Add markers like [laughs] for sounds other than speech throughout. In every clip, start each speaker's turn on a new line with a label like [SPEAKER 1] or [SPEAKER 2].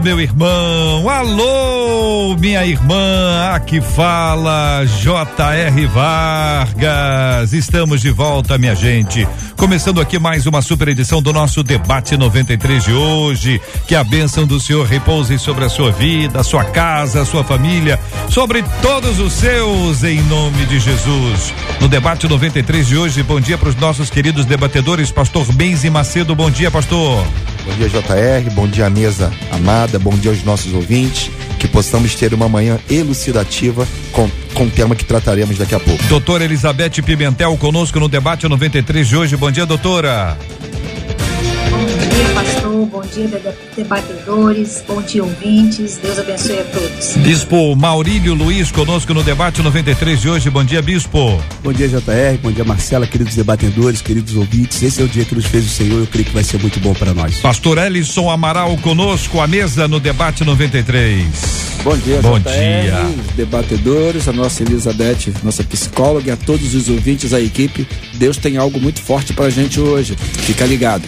[SPEAKER 1] meu irmão, alô, minha irmã, aqui fala J.R. Vargas. Estamos de volta, minha gente. Começando aqui mais uma super edição do nosso debate 93 de hoje. Que a bênção do Senhor repouse sobre a sua vida, a sua casa, a sua família, sobre todos os seus, em nome de Jesus. No debate 93 de hoje, bom dia para os nossos queridos debatedores, Pastor Benzi Macedo. Bom dia, pastor.
[SPEAKER 2] Bom dia, JR. Bom dia, mesa amada. Bom dia aos nossos ouvintes. Que possamos ter uma manhã elucidativa com, com o tema que trataremos daqui a pouco.
[SPEAKER 1] Doutora Elizabeth Pimentel conosco no debate 93 de hoje. Bom dia, doutora.
[SPEAKER 3] Bom dia. Bom dia, debatedores. Bom dia, ouvintes. Deus abençoe a todos.
[SPEAKER 1] Bispo Maurílio Luiz conosco no debate 93 de hoje. Bom dia, Bispo.
[SPEAKER 4] Bom dia, JR. Bom dia, Marcela. Queridos debatedores, queridos ouvintes. Esse é o dia que nos fez o Senhor. Eu creio que vai ser muito bom para nós.
[SPEAKER 1] Pastor Ellison Amaral conosco, a mesa no debate 93.
[SPEAKER 5] Bom dia,
[SPEAKER 1] Bom
[SPEAKER 5] JR,
[SPEAKER 1] dia.
[SPEAKER 5] debatedores, a nossa Elizabeth, nossa psicóloga, e a todos os ouvintes, a equipe. Deus tem algo muito forte pra gente hoje. Fica ligado.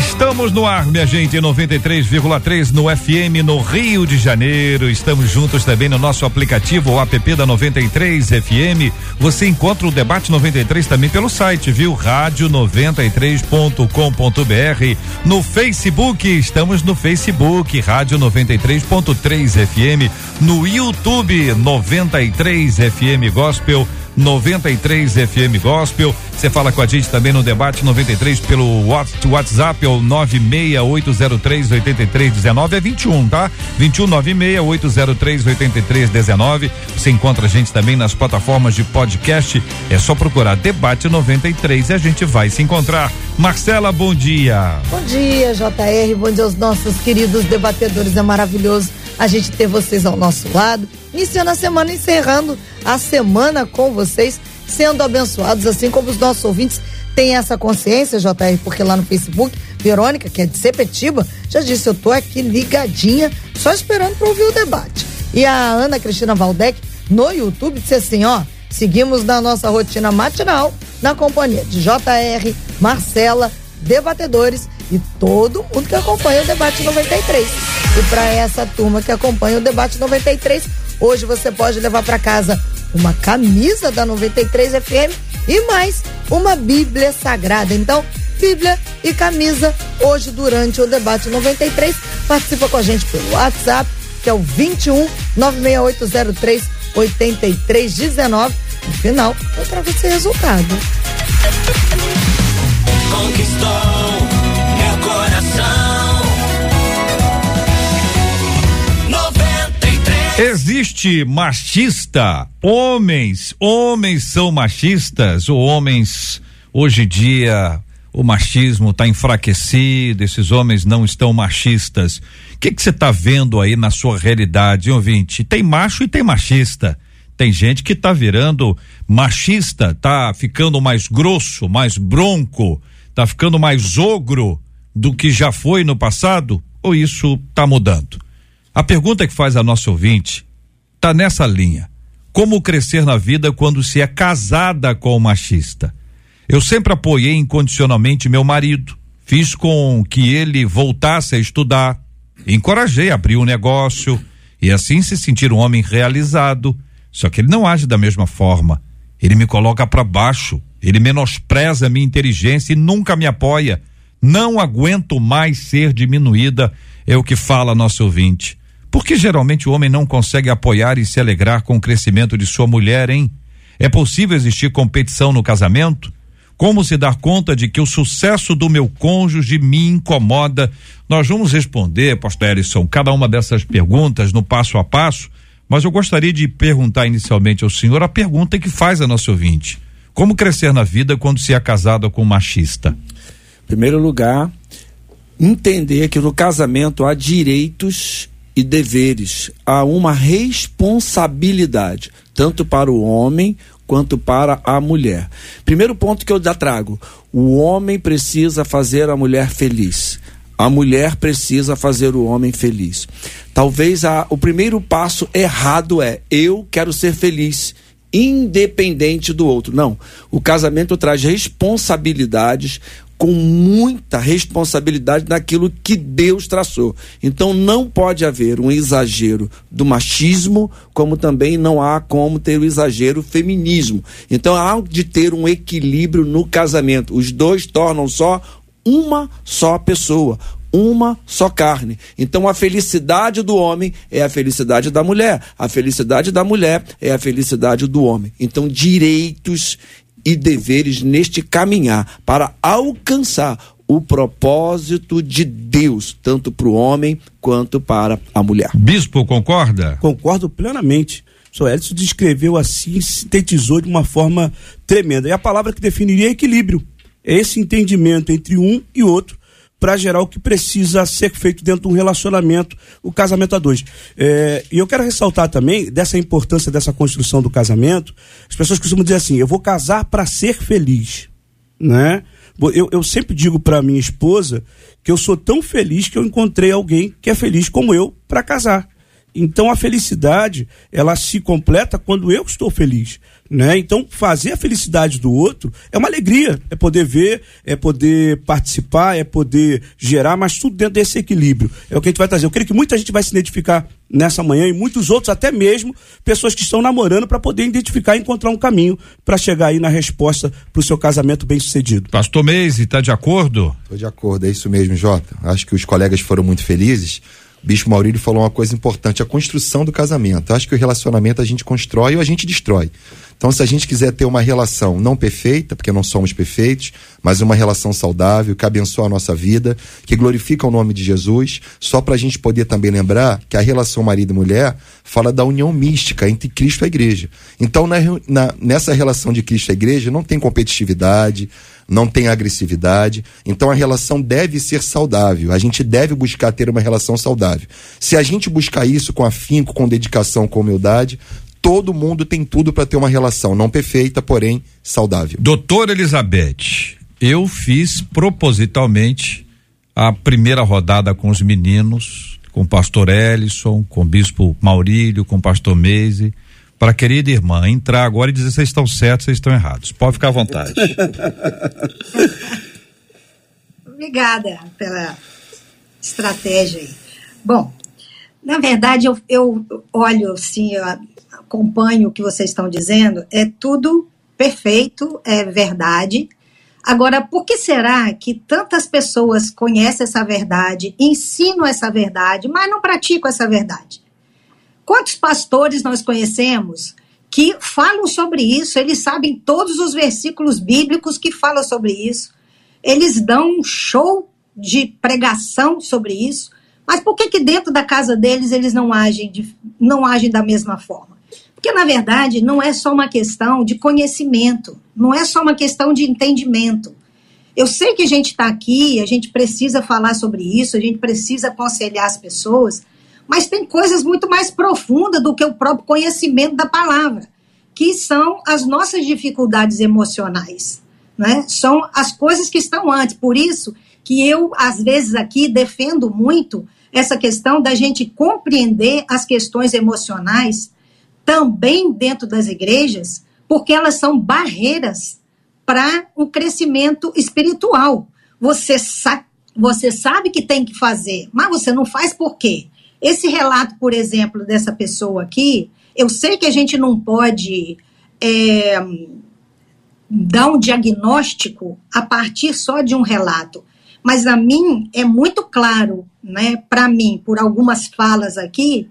[SPEAKER 1] Estamos no ar, minha gente, 93,3 no FM no Rio de Janeiro. Estamos juntos também no nosso aplicativo, o app da 93 FM. Você encontra o debate 93 também pelo site, viu? Rádio93.com.br. No Facebook, estamos no Facebook, Rádio 93.3 FM. No YouTube, 93 FM Gospel. 93 FM Gospel. Você fala com a gente também no debate 93 pelo Whats- WhatsApp, é o 96803 8319 é 21, tá? 21 96803 8319. Você encontra a gente também nas plataformas de podcast. É só procurar Debate 93 e a gente vai se encontrar. Marcela, bom dia.
[SPEAKER 6] Bom dia, JR. Bom dia aos nossos queridos debatedores. É maravilhoso a gente ter vocês ao nosso lado. Iniciando a semana, encerrando a semana com vocês, sendo abençoados, assim como os nossos ouvintes têm essa consciência, JR, porque lá no Facebook, Verônica, que é de Sepetiba, já disse: Eu tô aqui ligadinha, só esperando para ouvir o debate. E a Ana Cristina Valdec, no YouTube, disse assim: Ó, seguimos na nossa rotina matinal, na companhia de JR, Marcela, debatedores e todo mundo que acompanha o debate 93. E para essa turma que acompanha o debate 93, hoje você pode levar para casa uma camisa da 93 FM e mais uma Bíblia Sagrada. Então, Bíblia e camisa hoje durante o debate 93. Participa com a gente pelo WhatsApp, que é o 21 96803 8319. No final, eu trago esse resultado.
[SPEAKER 7] conquistou
[SPEAKER 1] Existe machista? Homens, homens são machistas ou homens hoje em dia o machismo está enfraquecido, esses homens não estão machistas. O que você está vendo aí na sua realidade, ouvinte? Tem macho e tem machista. Tem gente que tá virando machista, tá ficando mais grosso, mais bronco, tá ficando mais ogro do que já foi no passado? Ou isso tá mudando? A pergunta que faz a nossa ouvinte tá nessa linha. Como crescer na vida quando se é casada com o machista? Eu sempre apoiei incondicionalmente meu marido. Fiz com que ele voltasse a estudar. Encorajei a abrir um negócio e assim se sentir um homem realizado. Só que ele não age da mesma forma. Ele me coloca para baixo. Ele menospreza a minha inteligência e nunca me apoia. Não aguento mais ser diminuída, é o que fala nosso ouvinte. Por que geralmente o homem não consegue apoiar e se alegrar com o crescimento de sua mulher, hein? É possível existir competição no casamento? Como se dar conta de que o sucesso do meu cônjuge me incomoda? Nós vamos responder, pastor Ellison, cada uma dessas perguntas no passo a passo, mas eu gostaria de perguntar inicialmente ao senhor a pergunta que faz a nosso ouvinte. Como crescer na vida quando se é casado com um machista?
[SPEAKER 5] Em primeiro lugar, entender que no casamento há direitos e deveres, há uma responsabilidade, tanto para o homem quanto para a mulher. Primeiro ponto que eu já trago: o homem precisa fazer a mulher feliz. A mulher precisa fazer o homem feliz. Talvez a, o primeiro passo errado é eu quero ser feliz independente do outro. Não. O casamento traz responsabilidades, com muita responsabilidade naquilo que Deus traçou. Então não pode haver um exagero do machismo, como também não há como ter o exagero feminismo. Então há de ter um equilíbrio no casamento. Os dois tornam só uma só pessoa, uma só carne. Então a felicidade do homem é a felicidade da mulher, a felicidade da mulher é a felicidade do homem. Então direitos e deveres neste caminhar para alcançar o propósito de Deus, tanto para o homem quanto para a mulher.
[SPEAKER 1] Bispo, concorda?
[SPEAKER 4] Concordo plenamente. O senhor Edson descreveu assim, sintetizou de uma forma tremenda. E a palavra que definiria é equilíbrio. É esse entendimento entre um e outro para gerar o que precisa ser feito dentro de um relacionamento, o casamento a dois. É, e eu quero ressaltar também dessa importância dessa construção do casamento. As pessoas costumam dizer assim: eu vou casar para ser feliz, né? Eu, eu sempre digo para minha esposa que eu sou tão feliz que eu encontrei alguém que é feliz como eu para casar. Então a felicidade, ela se completa quando eu estou feliz, né? Então fazer a felicidade do outro é uma alegria, é poder ver, é poder participar, é poder gerar, mas tudo dentro desse equilíbrio. É o que a gente vai trazer. Eu creio que muita gente vai se identificar nessa manhã e muitos outros até mesmo pessoas que estão namorando para poder identificar e encontrar um caminho para chegar aí na resposta para o seu casamento bem-sucedido.
[SPEAKER 1] Pastor Meise, está de acordo?
[SPEAKER 2] Estou de acordo, é isso mesmo, Jota. Acho que os colegas foram muito felizes Bispo Maurílio falou uma coisa importante, a construção do casamento. Acho que o relacionamento a gente constrói ou a gente destrói. Então, se a gente quiser ter uma relação não perfeita, porque não somos perfeitos, mas uma relação saudável, que abençoa a nossa vida, que glorifica o nome de Jesus, só para a gente poder também lembrar que a relação marido e mulher fala da união mística entre Cristo e a igreja. Então, na, na, nessa relação de Cristo e a igreja, não tem competitividade, não tem agressividade. Então a relação deve ser saudável. A gente deve buscar ter uma relação saudável. Se a gente buscar isso com afinco, com dedicação, com humildade, todo mundo tem tudo para ter uma relação não perfeita, porém saudável.
[SPEAKER 1] Doutora Elizabeth, eu fiz propositalmente a primeira rodada com os meninos, com o pastor Ellison, com o bispo Maurílio, com o pastor Meise para a querida irmã entrar agora e dizer vocês estão certos, vocês estão errados. Pode ficar à vontade. [laughs]
[SPEAKER 3] Obrigada pela estratégia aí. Bom, na verdade, eu, eu olho assim, eu acompanho o que vocês estão dizendo, é tudo perfeito, é verdade. Agora, por que será que tantas pessoas conhecem essa verdade, ensinam essa verdade, mas não praticam essa verdade? Quantos pastores nós conhecemos que falam sobre isso? Eles sabem todos os versículos bíblicos que falam sobre isso. Eles dão um show de pregação sobre isso. Mas por que, que dentro da casa deles eles não agem, de, não agem da mesma forma? Porque, na verdade, não é só uma questão de conhecimento, não é só uma questão de entendimento. Eu sei que a gente está aqui, a gente precisa falar sobre isso, a gente precisa aconselhar as pessoas, mas tem coisas muito mais profundas do que o próprio conhecimento da palavra, que são as nossas dificuldades emocionais, né? São as coisas que estão antes. Por isso que eu, às vezes, aqui defendo muito essa questão da gente compreender as questões emocionais também dentro das igrejas, porque elas são barreiras para o crescimento espiritual. Você, sa você sabe que tem que fazer, mas você não faz por quê? Esse relato, por exemplo, dessa pessoa aqui, eu sei que a gente não pode é, dar um diagnóstico a partir só de um relato, mas a mim é muito claro, né, para mim, por algumas falas aqui,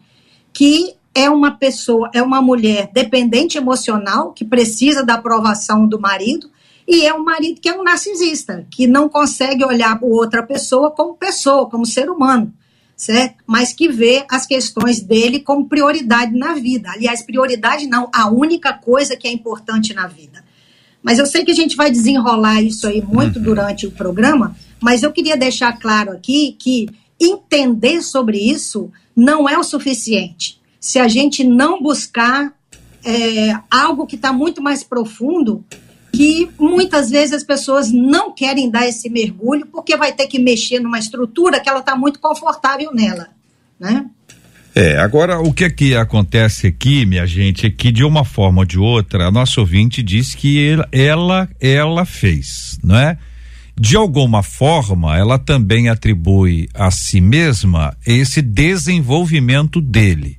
[SPEAKER 3] que é uma pessoa, é uma mulher dependente emocional que precisa da aprovação do marido e é um marido que é um narcisista, que não consegue olhar para outra pessoa como pessoa, como ser humano certo? Mas que vê as questões dele como prioridade na vida. Aliás, prioridade não, a única coisa que é importante na vida. Mas eu sei que a gente vai desenrolar isso aí muito uhum. durante o programa, mas eu queria deixar claro aqui que entender sobre isso não é o suficiente. Se a gente não buscar é, algo que está muito mais profundo, que muitas vezes as pessoas não querem dar esse mergulho porque vai ter que mexer numa estrutura que ela está muito confortável nela, né?
[SPEAKER 1] É, agora o que é que acontece aqui, minha gente, é que de uma forma ou de outra, a nossa ouvinte disse que ela, ela fez, não é? De alguma forma, ela também atribui a si mesma esse desenvolvimento dele.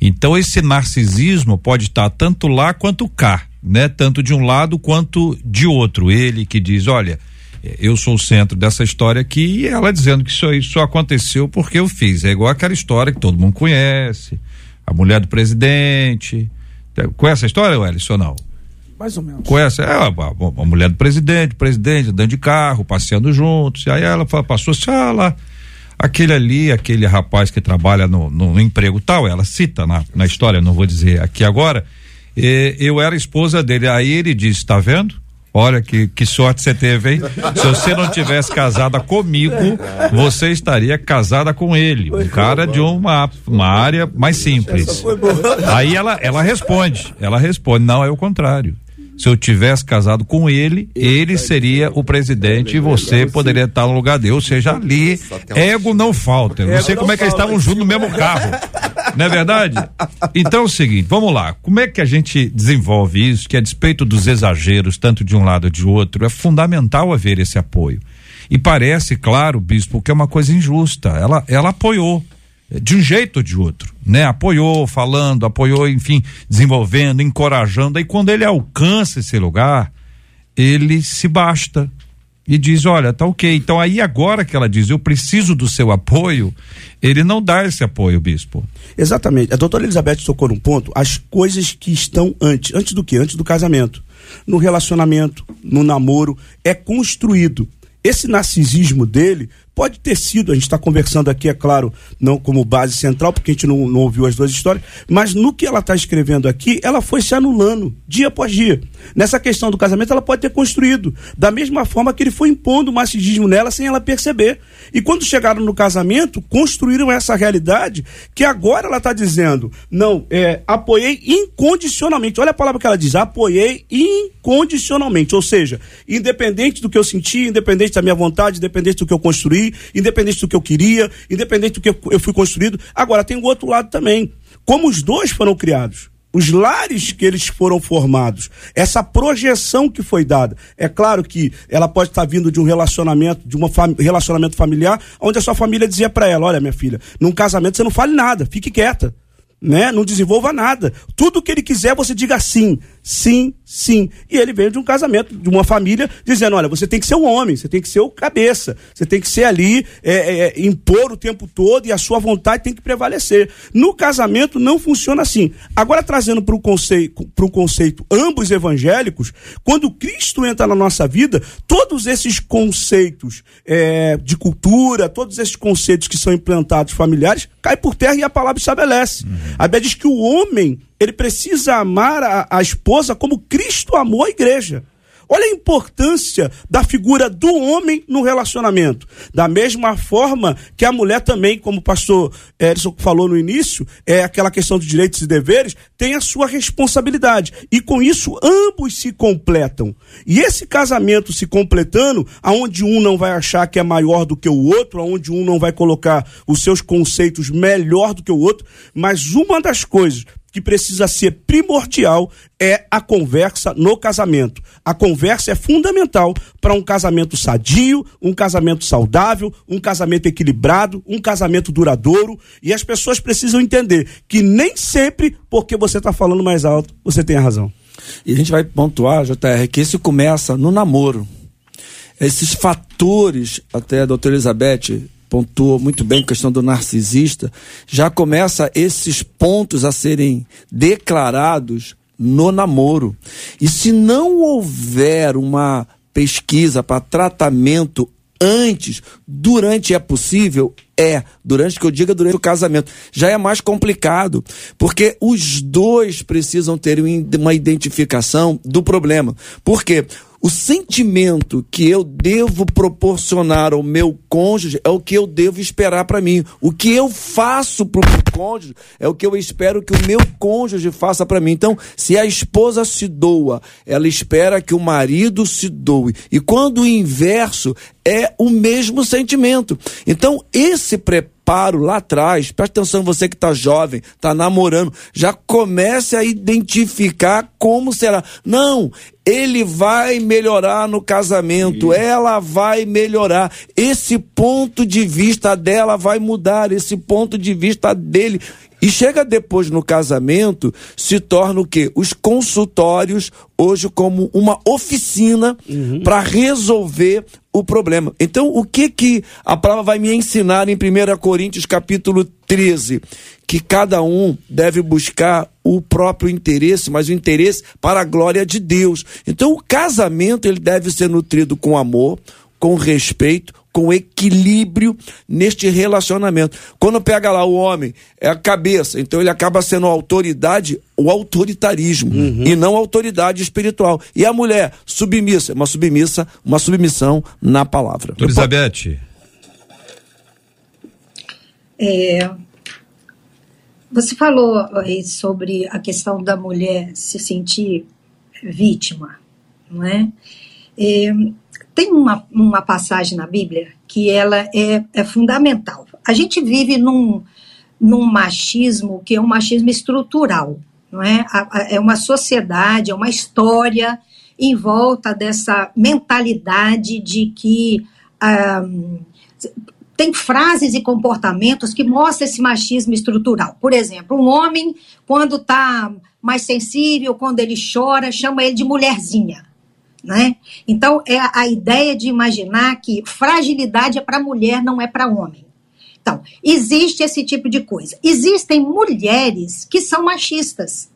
[SPEAKER 1] Então esse narcisismo pode estar tanto lá quanto cá, né? Tanto de um lado quanto de outro. Ele que diz, olha, eu sou o centro dessa história aqui e ela dizendo que isso, isso aconteceu porque eu fiz. É igual aquela história que todo mundo conhece, a mulher do presidente. Conhece a história, Wellington, ou não?
[SPEAKER 4] Mais ou menos.
[SPEAKER 1] Conhece? É, a, a, a, mulher do presidente, presidente, andando de carro, passeando juntos. E aí ela passou assim, ah lá, aquele ali, aquele rapaz que trabalha no, no emprego tal, ela cita na, na história, não vou dizer aqui agora, e, eu era esposa dele. Aí ele disse, tá vendo? Olha que, que sorte você teve, hein? Se você não tivesse casada comigo, você estaria casada com ele, um cara de uma, uma área mais simples. Aí ela, ela responde, ela responde, não, é o contrário se eu tivesse casado com ele, ele seria o presidente e você poderia estar no lugar dele. Ou seja, ali, ego não falta. Eu não sei como é que eles estavam juntos no mesmo carro. Não é verdade? Então é o seguinte, vamos lá. Como é que a gente desenvolve isso? Que a despeito dos exageros, tanto de um lado ou de outro, é fundamental haver esse apoio. E parece, claro, bispo, que é uma coisa injusta. Ela, ela apoiou de um jeito ou de outro, né? Apoiou, falando, apoiou, enfim, desenvolvendo, encorajando. Aí quando ele alcança esse lugar, ele se basta e diz: Olha, tá ok. Então aí agora que ela diz: Eu preciso do seu apoio, ele não dá esse apoio, bispo.
[SPEAKER 4] Exatamente. A doutora Elizabeth tocou num ponto: as coisas que estão antes. Antes do que? Antes do casamento. No relacionamento, no namoro, é construído. Esse narcisismo dele Pode ter sido, a gente está conversando aqui, é claro, não como base central, porque a gente não, não ouviu as duas histórias, mas no que ela está escrevendo aqui, ela foi se anulando dia após dia. Nessa questão do casamento, ela pode ter construído, da mesma forma que ele foi impondo o marxismo nela sem ela perceber. E quando chegaram no casamento, construíram essa realidade que agora ela está dizendo, não, é, apoiei incondicionalmente. Olha a palavra que ela diz, apoiei incondicionalmente. Ou seja, independente do que eu senti, independente da minha vontade, independente do que eu construí, independente do que eu queria, independente do que eu fui construído. Agora, tem o outro lado também. Como os dois foram criados, os lares que eles foram formados, essa projeção que foi dada. É claro que ela pode estar vindo de um relacionamento, de um fam relacionamento familiar, onde a sua família dizia para ela: olha, minha filha, num casamento você não fale nada, fique quieta. Né? Não desenvolva nada. Tudo que ele quiser, você diga sim sim, sim. E ele veio de um casamento, de uma família, dizendo: olha, você tem que ser o homem, você tem que ser o cabeça, você tem que ser ali, é, é, impor o tempo todo e a sua vontade tem que prevalecer. No casamento não funciona assim. Agora, trazendo para o conceito, conceito ambos evangélicos, quando Cristo entra na nossa vida, todos esses conceitos é, de cultura, todos esses conceitos que são implantados familiares, caem por terra e a palavra estabelece. Uhum. A Bíblia diz que o homem ele precisa amar a, a esposa como Cristo amou a igreja. Olha a importância da figura do homem no relacionamento. Da mesma forma que a mulher também, como o pastor Edson falou no início, é aquela questão de direitos e deveres, tem a sua responsabilidade. E com isso, ambos se completam. E esse casamento se completando, aonde um não vai achar que é maior do que o outro, aonde um não vai colocar os seus conceitos melhor do que o outro, mas uma das coisas que precisa ser primordial é a conversa no casamento. A conversa é fundamental para um casamento sadio, um casamento saudável, um casamento equilibrado, um casamento duradouro. E as pessoas precisam entender que nem sempre, porque você está falando mais alto, você tem a razão.
[SPEAKER 5] E a gente vai pontuar, JR, que isso começa no namoro. Esses fatores, até a doutora Elizabeth pontuou muito bem a questão do narcisista, já começa esses pontos a serem declarados no namoro. E se não houver uma pesquisa para tratamento antes, durante é possível? É, durante que eu diga durante o casamento. Já é mais complicado, porque os dois precisam ter uma identificação do problema. Por quê? O sentimento que eu devo proporcionar ao meu cônjuge é o que eu devo esperar para mim. O que eu faço para o meu cônjuge é o que eu espero que o meu cônjuge faça para mim. Então, se a esposa se doa, ela espera que o marido se doe. E quando o inverso é o mesmo sentimento. Então, esse preparo lá atrás, presta atenção você que está jovem, está namorando, já comece a identificar como será. Não, ele vai melhorar no casamento, ela vai melhorar. Esse ponto de vista dela vai mudar, esse ponto de vista dele. E chega depois no casamento, se torna o quê? Os consultórios, hoje, como uma oficina para resolver o problema. Então, o que que a palavra vai me ensinar em 1 Coríntios capítulo 13? Que cada um deve buscar o próprio interesse, mas o interesse para a glória de Deus. Então, o casamento ele deve ser nutrido com amor, com respeito, com equilíbrio neste relacionamento. Quando pega lá o homem, é a cabeça, então ele acaba sendo autoridade, o autoritarismo, e não autoridade espiritual. E a mulher, submissa, uma submissa, uma submissão na palavra.
[SPEAKER 1] Doutora Elizabeth,
[SPEAKER 3] É, você falou aí sobre a questão da mulher se sentir vítima, não é? É, tem uma, uma passagem na Bíblia que ela é, é fundamental. A gente vive num, num machismo que é um machismo estrutural, não é? É uma sociedade, é uma história em volta dessa mentalidade de que ah, tem frases e comportamentos que mostram esse machismo estrutural. Por exemplo, um homem, quando está mais sensível, quando ele chora, chama ele de mulherzinha. Né? Então, é a ideia de imaginar que fragilidade é para mulher, não é para homem. Então, existe esse tipo de coisa. Existem mulheres que são machistas.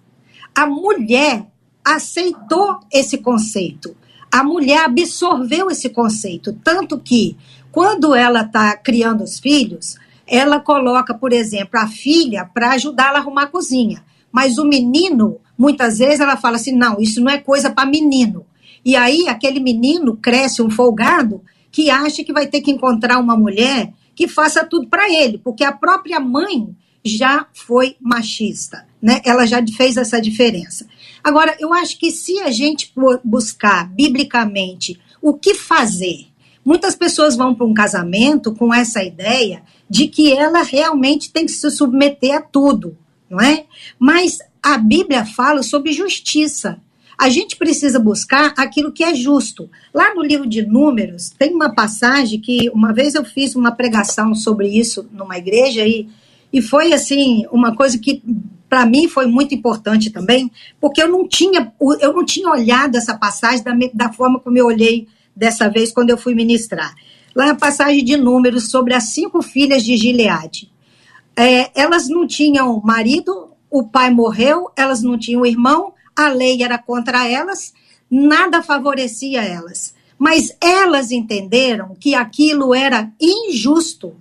[SPEAKER 3] A mulher aceitou esse conceito. A mulher absorveu esse conceito. Tanto que, quando ela está criando os filhos, ela coloca, por exemplo, a filha para ajudá-la a arrumar a cozinha. Mas o menino, muitas vezes, ela fala assim: não, isso não é coisa para menino. E aí, aquele menino cresce um folgado que acha que vai ter que encontrar uma mulher que faça tudo para ele, porque a própria mãe já foi machista, né? Ela já fez essa diferença. Agora, eu acho que se a gente bu- buscar biblicamente o que fazer, muitas pessoas vão para um casamento com essa ideia de que ela realmente tem que se submeter a tudo, não é? Mas a Bíblia fala sobre justiça. A gente precisa buscar aquilo que é justo. Lá no livro de Números, tem uma passagem que uma vez eu fiz uma pregação sobre isso numa igreja e, e foi assim, uma coisa que para mim foi muito importante também, porque eu não tinha eu não tinha olhado essa passagem da, da forma como eu olhei dessa vez quando eu fui ministrar. Lá é a passagem de Números sobre as cinco filhas de Gileade. É, elas não tinham marido, o pai morreu, elas não tinham irmão, a lei era contra elas, nada favorecia elas. Mas elas entenderam que aquilo era injusto.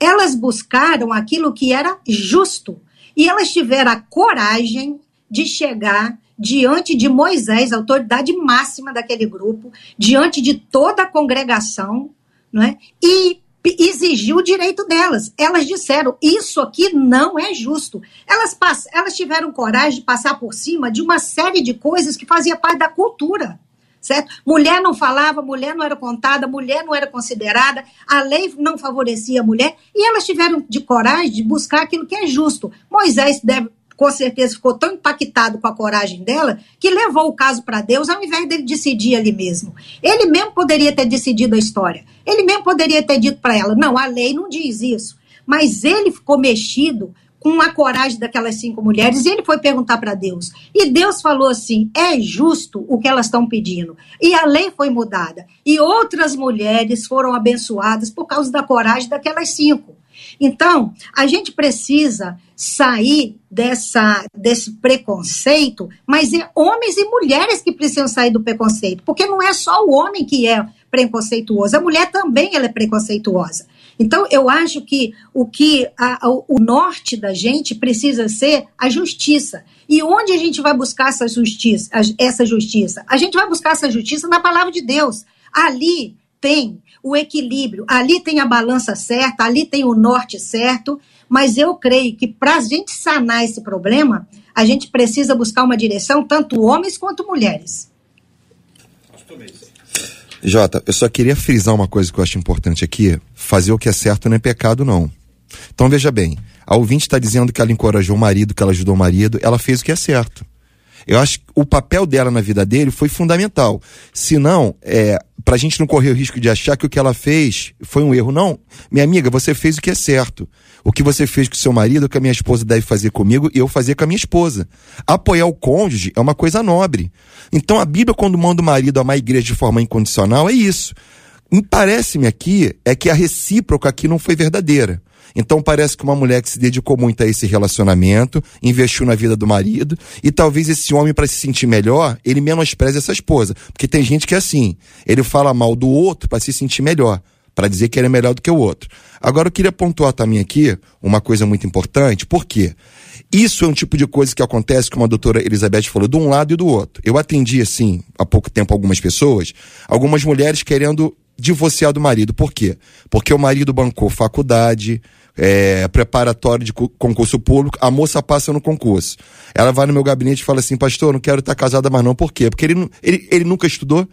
[SPEAKER 3] Elas buscaram aquilo que era justo. E elas tiveram a coragem de chegar diante de Moisés, autoridade máxima daquele grupo, diante de toda a congregação, não é? e exigiu o direito delas. Elas disseram: Isso aqui não é justo. Elas, pass- elas tiveram coragem de passar por cima de uma série de coisas que fazia parte da cultura. Certo? Mulher não falava, mulher não era contada, mulher não era considerada, a lei não favorecia a mulher, e elas tiveram de coragem de buscar aquilo que é justo. Moisés deve, com certeza ficou tão impactado com a coragem dela que levou o caso para Deus ao invés dele decidir ali mesmo. Ele mesmo poderia ter decidido a história. Ele mesmo poderia ter dito para ela: não, a lei não diz isso. Mas ele ficou mexido com a coragem daquelas cinco mulheres e ele foi perguntar para Deus. E Deus falou assim: é justo o que elas estão pedindo. E a lei foi mudada. E outras mulheres foram abençoadas por causa da coragem daquelas cinco. Então, a gente precisa sair dessa, desse preconceito, mas é homens e mulheres que precisam sair do preconceito, porque não é só o homem que é preconceituoso, a mulher também ela é preconceituosa. Então, eu acho que o que a- o norte da gente precisa ser a justiça. E onde a gente vai buscar essa justiça, essa justiça? A gente vai buscar essa justiça na palavra de Deus. Ali tem o equilíbrio, ali tem a balança certa, ali tem o norte certo, mas eu creio que para a gente sanar esse problema, a gente precisa buscar uma direção, tanto homens quanto mulheres.
[SPEAKER 2] Jota, eu só queria frisar uma coisa que eu acho importante aqui: fazer o que é certo não é pecado, não. Então veja bem, a ouvinte está dizendo que ela encorajou o marido, que ela ajudou o marido, ela fez o que é certo. Eu acho que o papel dela na vida dele foi fundamental. Se não, é, pra gente não correr o risco de achar que o que ela fez foi um erro. Não, minha amiga, você fez o que é certo. O que você fez com seu marido, o que a minha esposa deve fazer comigo eu fazer com a minha esposa. Apoiar o cônjuge é uma coisa nobre. Então a Bíblia, quando manda o marido amar a igreja de forma incondicional, é isso. Parece-me aqui é que a recíproca aqui não foi verdadeira. Então parece que uma mulher que se dedicou muito a esse relacionamento, investiu na vida do marido, e talvez esse homem, para se sentir melhor, ele menospreze essa esposa. Porque tem gente que é assim, ele fala mal do outro para se sentir melhor, para dizer que ele é melhor do que o outro. Agora eu queria pontuar também aqui uma coisa muito importante, por quê? Isso é um tipo de coisa que acontece, como a doutora Elizabeth falou, de um lado e do outro. Eu atendi, assim, há pouco tempo algumas pessoas, algumas mulheres querendo divorciar do marido. Por quê? Porque o marido bancou faculdade, é, preparatório de concurso público, a moça passa no concurso. Ela vai no meu gabinete e fala assim, pastor, não quero estar casada mais não. Por quê? Porque ele, ele, ele nunca estudou.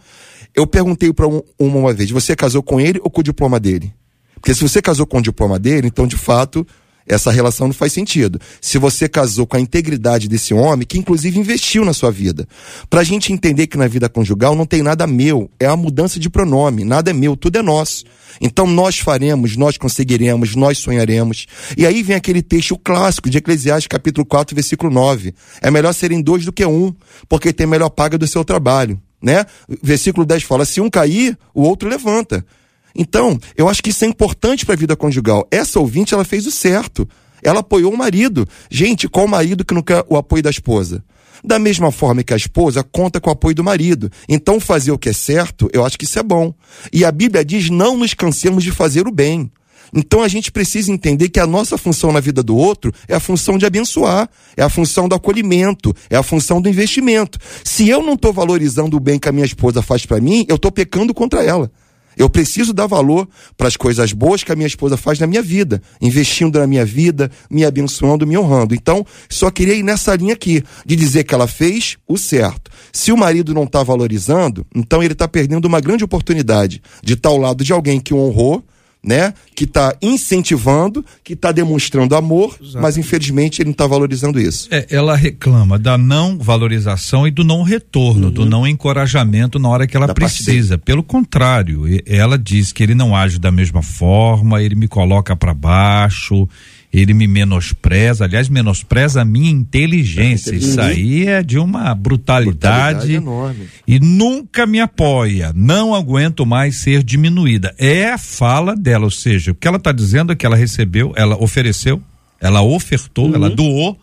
[SPEAKER 2] Eu perguntei para um, uma, uma vez, você casou com ele ou com o diploma dele? Porque se você casou com o diploma dele, então de fato essa relação não faz sentido. Se você casou com a integridade desse homem, que inclusive investiu na sua vida. Pra gente entender que na vida conjugal não tem nada meu, é a mudança de pronome, nada é meu, tudo é nosso. Então nós faremos, nós conseguiremos, nós sonharemos. E aí vem aquele texto clássico de Eclesiastes capítulo 4, versículo 9. É melhor serem dois do que um, porque tem melhor paga do seu trabalho. Né? Versículo 10 fala: se um cair, o outro levanta. Então, eu acho que isso é importante para a vida conjugal. Essa ouvinte, ela fez o certo. Ela apoiou o marido. Gente, qual marido que não quer o apoio da esposa? Da mesma forma que a esposa conta com o apoio do marido. Então, fazer o que é certo, eu acho que isso é bom. E a Bíblia diz: não nos cansemos de fazer o bem. Então a gente precisa entender que a nossa função na vida do outro é a função de abençoar, é a função do acolhimento, é a função do investimento. Se eu não estou valorizando o bem que a minha esposa faz para mim, eu estou pecando contra ela. Eu preciso dar valor para as coisas boas que a minha esposa faz na minha vida, investindo na minha vida, me abençoando, me honrando. Então, só queria ir nessa linha aqui, de dizer que ela fez o certo. Se o marido não está valorizando, então ele está perdendo uma grande oportunidade de estar ao lado de alguém que o honrou, né? Que está incentivando, que está demonstrando amor, Exato. mas infelizmente ele não está valorizando isso.
[SPEAKER 1] É, ela reclama da não valorização e do não retorno, uhum. do não encorajamento na hora que ela da precisa. Pelo contrário, ela diz que ele não age da mesma forma, ele me coloca para baixo, ele me menospreza, aliás, menospreza a minha inteligência. Isso aí é de uma brutalidade, brutalidade e nunca me apoia. Não aguento mais ser diminuída. É a fala dela, ou seja, o que ela está dizendo é que ela recebeu, ela ofereceu, ela ofertou, uhum. ela doou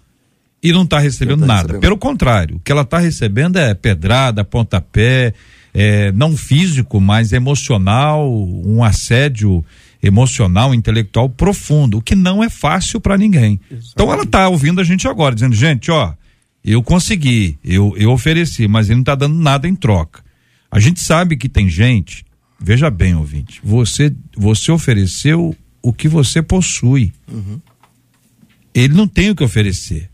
[SPEAKER 1] e não está recebendo não tá nada. Recebendo. Pelo contrário, o que ela está recebendo é pedrada, pontapé, é, não físico, mas emocional, um assédio emocional, intelectual profundo, o que não é fácil para ninguém. Exatamente. Então ela está ouvindo a gente agora, dizendo, gente, ó, eu consegui, eu, eu ofereci, mas ele não está dando nada em troca. A gente sabe que tem gente, veja bem, ouvinte, você, você ofereceu o que você possui. Uhum. Ele não tem o que oferecer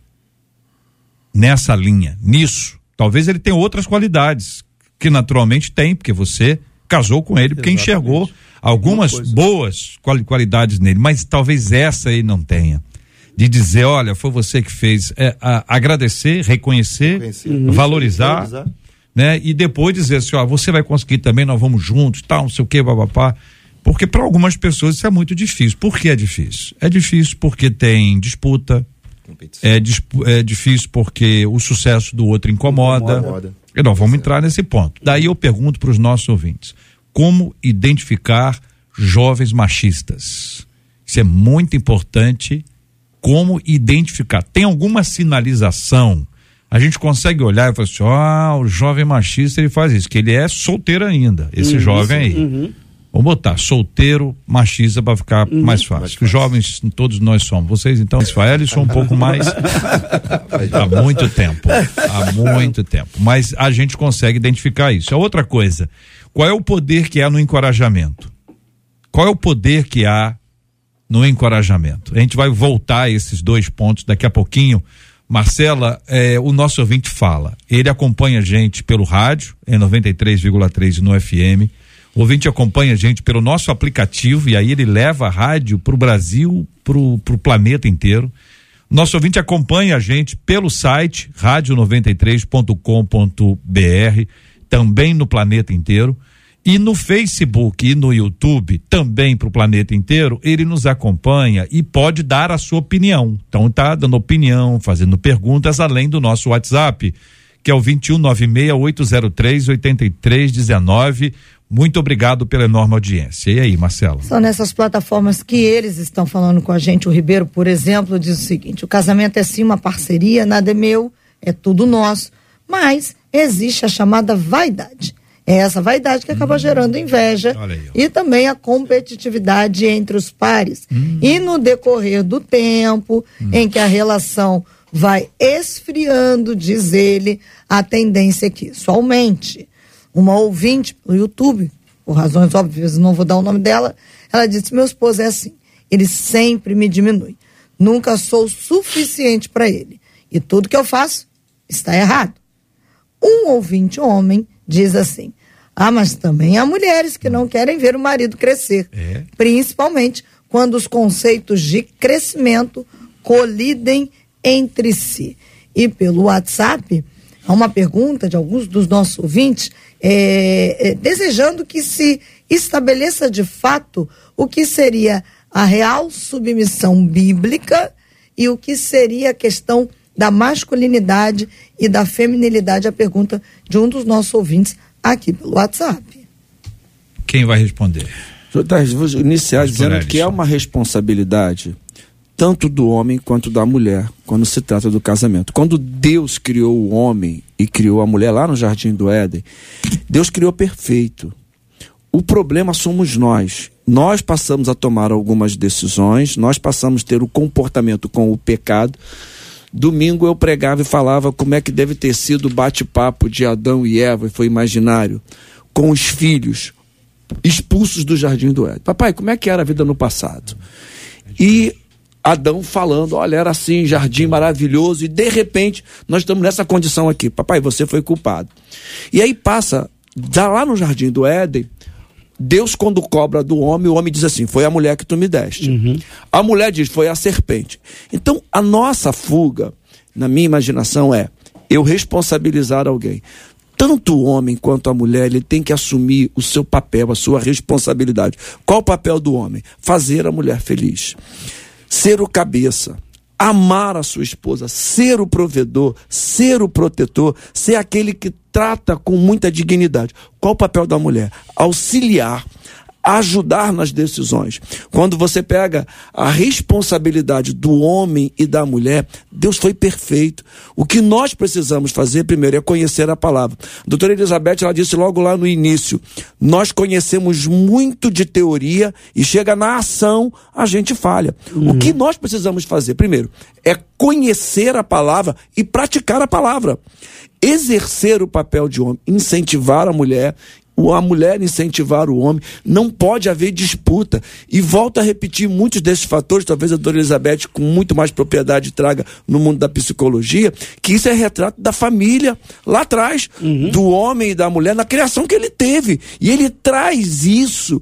[SPEAKER 1] nessa linha, nisso. Talvez ele tenha outras qualidades que naturalmente tem, porque você casou com ele, porque Exatamente. enxergou algumas boas qualidades nele, mas talvez essa aí não tenha. De dizer, olha, foi você que fez. É, a, agradecer, reconhecer, reconhecer. Uhum. valorizar, valorizar, né? E depois dizer assim, ó, você vai conseguir também, nós vamos juntos, tal, não sei o que, babapá. Porque para algumas pessoas isso é muito difícil. Por que é difícil? É difícil porque tem disputa, é, é, difícil porque o sucesso do outro incomoda. incomoda. E nós vamos entrar nesse ponto. Daí eu pergunto para os nossos ouvintes: como identificar jovens machistas. Isso é muito importante. Como identificar? Tem alguma sinalização? A gente consegue olhar e falar assim: ah, o jovem machista ele faz isso, que ele é solteiro ainda, esse uhum, jovem aí. Uhum. Vamos botar solteiro, machista para ficar
[SPEAKER 4] Uhum.
[SPEAKER 1] mais fácil. Os jovens, todos nós somos. Vocês, então, Israel, são um pouco mais. [laughs] há muito tempo. Há muito tempo. Mas a gente consegue identificar isso. A outra coisa, qual é o poder que há no encorajamento? Qual é o poder que há no encorajamento? A gente vai voltar a esses dois pontos daqui a pouquinho. Marcela, eh, o nosso ouvinte fala. Ele acompanha a gente pelo rádio, em 93,3 no FM. O ouvinte acompanha a gente pelo nosso aplicativo e aí ele leva a rádio para o Brasil, para o planeta inteiro. Nosso ouvinte acompanha a gente pelo site radio93.com.br, também no planeta inteiro. E no Facebook e no YouTube, também para o planeta inteiro, ele nos acompanha e pode dar a sua opinião. Então tá dando opinião, fazendo perguntas, além do nosso WhatsApp, que é o 21968038319. Muito obrigado pela enorme audiência. E aí, Marcelo?
[SPEAKER 6] São nessas plataformas que eles estão falando com a gente. O Ribeiro, por exemplo, diz o seguinte: o casamento é sim uma parceria, nada é meu, é tudo nosso. Mas existe a chamada vaidade. É essa vaidade que acaba gerando inveja
[SPEAKER 1] aí,
[SPEAKER 6] e também a competitividade entre os pares. E no decorrer do tempo em que a relação vai esfriando, diz ele, a tendência é que isso aumente. Uma ouvinte no YouTube, por razões óbvias, não vou dar o nome dela, ela disse: meu esposo é assim, ele sempre me diminui. Nunca sou suficiente para ele. E tudo que eu faço está errado. Um ouvinte homem diz assim: Ah, mas também há mulheres que não querem ver o marido crescer.
[SPEAKER 1] É.
[SPEAKER 6] Principalmente quando os conceitos de crescimento colidem entre si. E pelo WhatsApp, há uma pergunta de alguns dos nossos ouvintes é, é, desejando que se estabeleça de fato o que seria a real submissão bíblica e o que seria a questão da masculinidade e da feminilidade, a pergunta de um dos nossos ouvintes aqui pelo WhatsApp.
[SPEAKER 1] Quem vai responder?
[SPEAKER 5] Vou iniciar
[SPEAKER 1] Pastor
[SPEAKER 5] dizendo que é uma responsabilidade tanto do homem quanto da mulher quando se trata do casamento. Quando Deus criou o homem e criou a mulher lá no jardim do Éden, Deus criou perfeito. O problema somos nós. Nós passamos a tomar algumas decisões, nós passamos a ter o comportamento com o pecado. Domingo eu pregava e falava como é que deve ter sido o bate-papo de Adão e Eva, e foi imaginário, com os filhos expulsos do jardim do Éden. Papai, como é que era a vida no passado? E Adão falando, olha, era assim, jardim maravilhoso, e de repente nós estamos nessa condição aqui. Papai, você foi culpado. E aí passa, dá lá no jardim do Éden, Deus, quando cobra do homem, o homem diz assim: Foi a mulher que tu me deste. A mulher diz: Foi a serpente. Então, a nossa fuga, na minha imaginação, é eu responsabilizar alguém. Tanto o homem quanto a mulher, ele tem que assumir o seu papel, a sua responsabilidade. Qual o papel do homem? Fazer a mulher feliz. Ser o cabeça. Amar a sua esposa, ser o provedor, ser o protetor, ser aquele que trata com muita dignidade. Qual o papel da mulher? Auxiliar, ajudar nas decisões. Quando você pega a responsabilidade do homem e da mulher, Deus foi perfeito. O que nós precisamos fazer primeiro é conhecer a palavra. A doutora Elizabeth, ela disse logo lá no início, nós conhecemos muito de teoria e chega na ação, a gente falha. O que nós precisamos fazer primeiro é conhecer a palavra e praticar a palavra. Exercer o papel de homem, incentivar a mulher, a mulher incentivar o homem, não pode haver disputa. E volto a repetir muitos desses fatores, talvez a doutora Elizabeth, com muito mais propriedade, traga no mundo da psicologia, que isso é retrato da família lá atrás, do homem e da mulher, na criação que ele teve. E ele traz isso.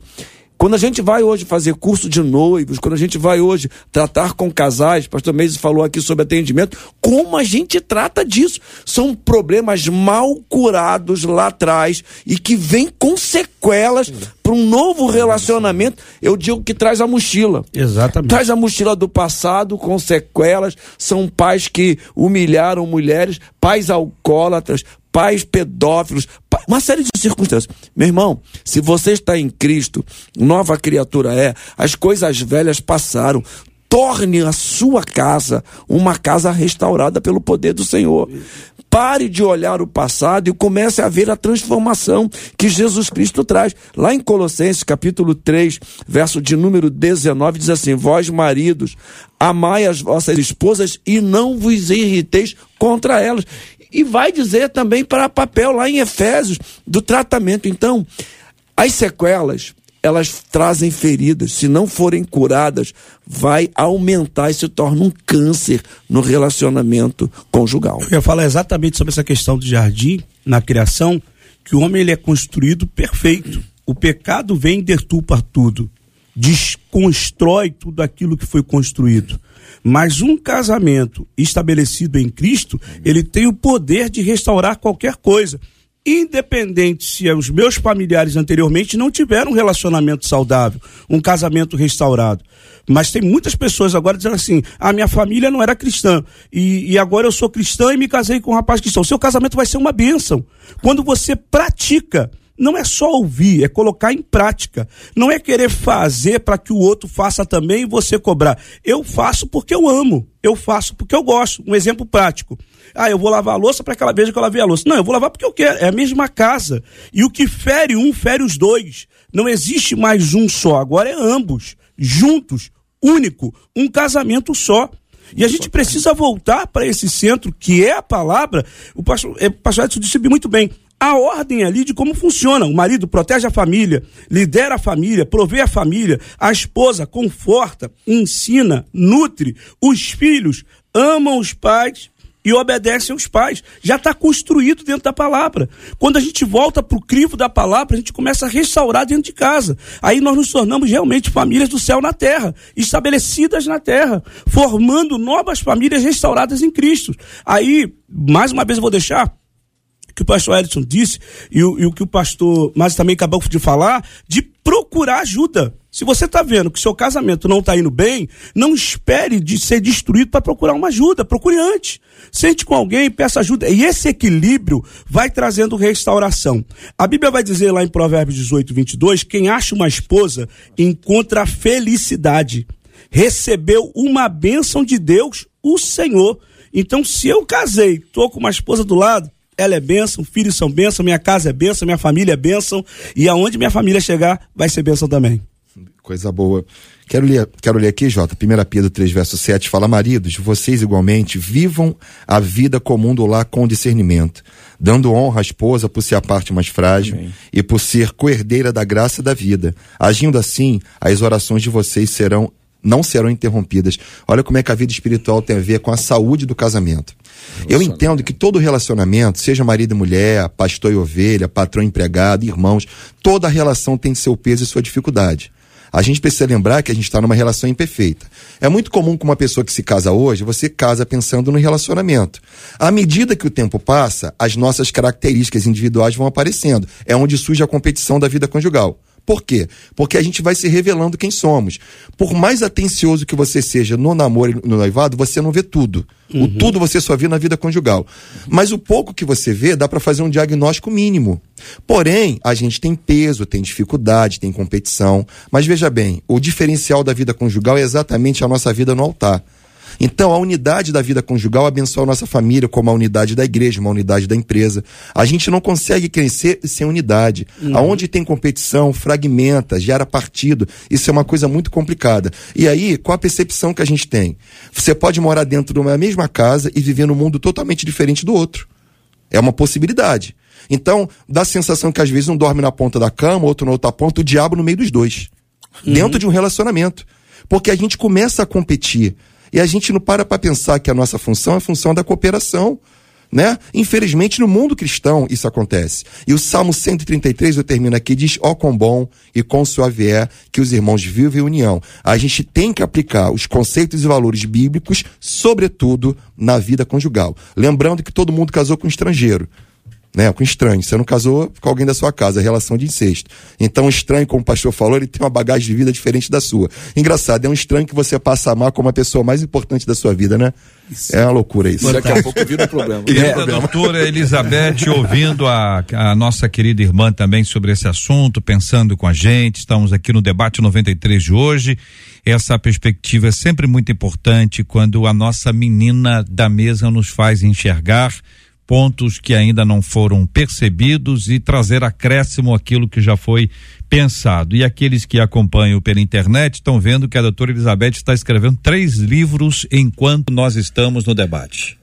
[SPEAKER 5] Quando a gente vai hoje fazer curso de noivos, quando a gente vai hoje tratar com casais, pastor Meise falou aqui sobre atendimento, como a gente trata disso? São problemas mal curados lá atrás e que vêm com sequelas para um novo relacionamento. Eu digo que traz a mochila.
[SPEAKER 4] Exatamente.
[SPEAKER 5] Traz a mochila do passado com sequelas. São pais que humilharam mulheres, pais alcoólatras, pais pedófilos, uma série de circunstâncias. Meu irmão, se você está em Cristo, nova criatura é, as coisas velhas passaram. Torne a sua casa uma casa restaurada pelo poder do Senhor. Pare de olhar o passado e comece a ver a transformação que Jesus Cristo traz. Lá em Colossenses, capítulo 3, verso de número 19, diz assim: Vós, maridos, amai as vossas esposas e não vos irriteis contra elas. E vai dizer também para papel lá em Efésios do tratamento. Então, as sequelas elas trazem feridas. Se não forem curadas, vai aumentar e se torna um câncer no relacionamento conjugal.
[SPEAKER 4] Eu ia falar exatamente sobre essa questão do jardim na criação, que o homem ele é construído perfeito. O pecado vem e deturpa tudo, desconstrói tudo aquilo que foi construído. Mas um casamento estabelecido em Cristo, ele tem o poder de restaurar qualquer coisa independente se os meus familiares anteriormente não tiveram um relacionamento saudável, um casamento restaurado. Mas tem muitas pessoas agora dizendo assim: a minha família não era cristã e, e agora eu sou cristã e me casei com um rapaz cristão. Seu casamento vai ser uma bênção. Quando você pratica não é só ouvir, é colocar em prática. Não é querer fazer para que o outro faça também e você cobrar. Eu faço porque eu amo. Eu faço porque eu gosto. Um exemplo prático. Ah, eu vou lavar a louça para que ela veja que eu lavei a louça. Não, eu vou lavar porque eu quero. É a mesma casa. E o que fere um, fere os dois. Não existe mais um só. Agora é ambos. Juntos. Único. Um casamento só. E a gente precisa voltar para esse centro que é a palavra. O pastor, é, o pastor Edson disse muito bem a ordem ali de como funciona. O marido protege a família, lidera a família, provê a família, a esposa conforta, ensina, nutre, os filhos amam os pais e obedecem aos pais. Já está construído dentro da palavra. Quando a gente volta para o crivo da palavra, a gente começa a restaurar dentro de casa. Aí nós nos tornamos realmente famílias do céu na terra, estabelecidas na terra, formando novas famílias restauradas em Cristo. Aí, mais uma vez eu vou deixar que o pastor Edson disse e o, e o que o pastor mas também acabou de falar, de procurar ajuda. Se você está vendo que seu casamento não está indo bem, não espere de ser destruído para procurar uma ajuda. Procure antes. Sente com alguém, peça ajuda. E esse equilíbrio vai trazendo restauração. A Bíblia vai dizer lá em Provérbios 18, 22, quem acha uma esposa encontra felicidade. Recebeu uma bênção de Deus, o Senhor. Então, se eu casei, estou com uma esposa do lado, ela é bênção, filhos são bênção, minha casa é bênção, minha família é bênção, e aonde minha família chegar, vai ser bênção também.
[SPEAKER 2] Coisa boa. Quero ler, quero ler aqui, Jota, 1 Pedro 3, verso 7, fala, maridos, vocês igualmente vivam a vida comum do lar com discernimento, dando honra à esposa por ser a parte mais frágil Amém. e por ser coerdeira da graça da vida. Agindo assim, as orações de vocês serão não serão interrompidas. Olha como é que a vida espiritual tem a ver com a saúde do casamento. Eu entendo que todo relacionamento, seja marido e mulher, pastor e ovelha, patrão e empregado, irmãos, toda relação tem seu peso e sua dificuldade. A gente precisa lembrar que a gente está numa relação imperfeita. É muito comum com uma pessoa que se casa hoje, você casa pensando no relacionamento. À medida que o tempo passa, as nossas características individuais vão aparecendo. É onde surge a competição da vida conjugal. Por quê? Porque a gente vai se revelando quem somos. Por mais atencioso que você seja no namoro e no noivado, você não vê tudo. Uhum. O tudo você só vê na vida conjugal. Mas o pouco que você vê, dá para fazer um diagnóstico mínimo. Porém, a gente tem peso, tem dificuldade, tem competição. Mas veja bem, o diferencial da vida conjugal é exatamente a nossa vida no altar. Então, a unidade da vida conjugal abençoa a nossa família, como a unidade da igreja, uma unidade da empresa. A gente não consegue crescer sem unidade. Uhum. Aonde tem competição, fragmenta, gera partido. Isso é uma coisa muito complicada. E aí, qual a percepção que a gente tem? Você pode morar dentro de uma mesma casa e viver num mundo totalmente diferente do outro. É uma possibilidade. Então, dá a sensação que às vezes um dorme na ponta da cama, outro na outra ponta, o diabo no meio dos dois. Uhum. Dentro de um relacionamento. Porque a gente começa a competir. E a gente não para para pensar que a nossa função é a função da cooperação. Né? Infelizmente, no mundo cristão, isso acontece. E o Salmo 133, eu termino aqui, diz: Ó, quão bom e quão suave é que os irmãos vivem em união. A gente tem que aplicar os conceitos e valores bíblicos, sobretudo na vida conjugal. Lembrando que todo mundo casou com um estrangeiro né, com estranho. Você não casou com alguém da sua casa, é relação de incesto. Então, o estranho, como o pastor falou, ele tem uma bagagem de vida diferente da sua. Engraçado, é um estranho que você passa a amar como a pessoa mais importante da sua vida, né? Isso. É uma loucura isso.
[SPEAKER 5] Daqui a pouco vira um problema. [laughs] E
[SPEAKER 1] é. a doutora Elizabeth, ouvindo a, a nossa querida irmã também sobre esse assunto, pensando com a gente, estamos aqui no debate 93 de hoje. Essa perspectiva é sempre muito importante quando a nossa menina da mesa nos faz enxergar pontos que ainda não foram percebidos e trazer acréscimo aquilo que já foi pensado. E aqueles que acompanham pela internet estão vendo que a doutora Elizabeth está escrevendo três livros enquanto nós estamos no debate.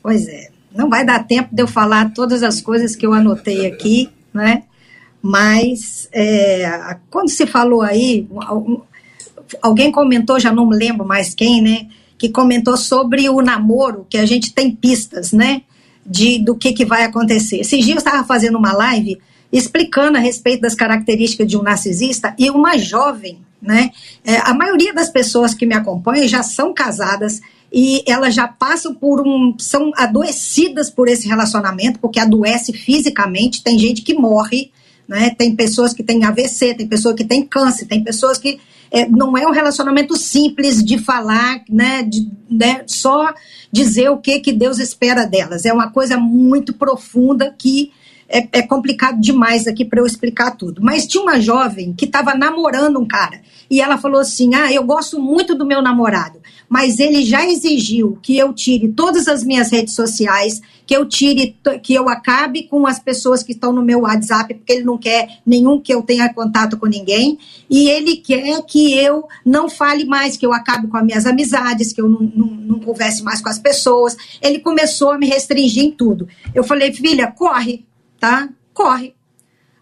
[SPEAKER 3] Pois é. Não vai dar tempo de eu falar todas as coisas que eu anotei aqui, né? Mas é, quando se falou aí, alguém comentou, já não me lembro mais quem, né? Que comentou sobre o namoro, que a gente tem pistas, né? De, do que, que vai acontecer. Esses dias eu estava fazendo uma live explicando a respeito das características de um narcisista e uma jovem, né? É, a maioria das pessoas que me acompanham já são casadas e elas já passam por um. são adoecidas por esse relacionamento, porque adoece fisicamente, tem gente que morre, né? Tem pessoas que têm AVC, tem pessoas que têm câncer, tem pessoas que. É, não é um relacionamento simples de falar, né, de, né, só dizer o que, que Deus espera delas. É uma coisa muito profunda que é, é complicado demais aqui para eu explicar tudo. Mas tinha uma jovem que estava namorando um cara e ela falou assim: Ah, eu gosto muito do meu namorado, mas ele já exigiu que eu tire todas as minhas redes sociais, que eu tire, que eu acabe com as pessoas que estão no meu WhatsApp, porque ele não quer nenhum que eu tenha contato com ninguém, e ele quer que eu não fale mais, que eu acabe com as minhas amizades, que eu não, não, não converse mais com as pessoas. Ele começou a me restringir em tudo. Eu falei, filha, corre, tá? Corre.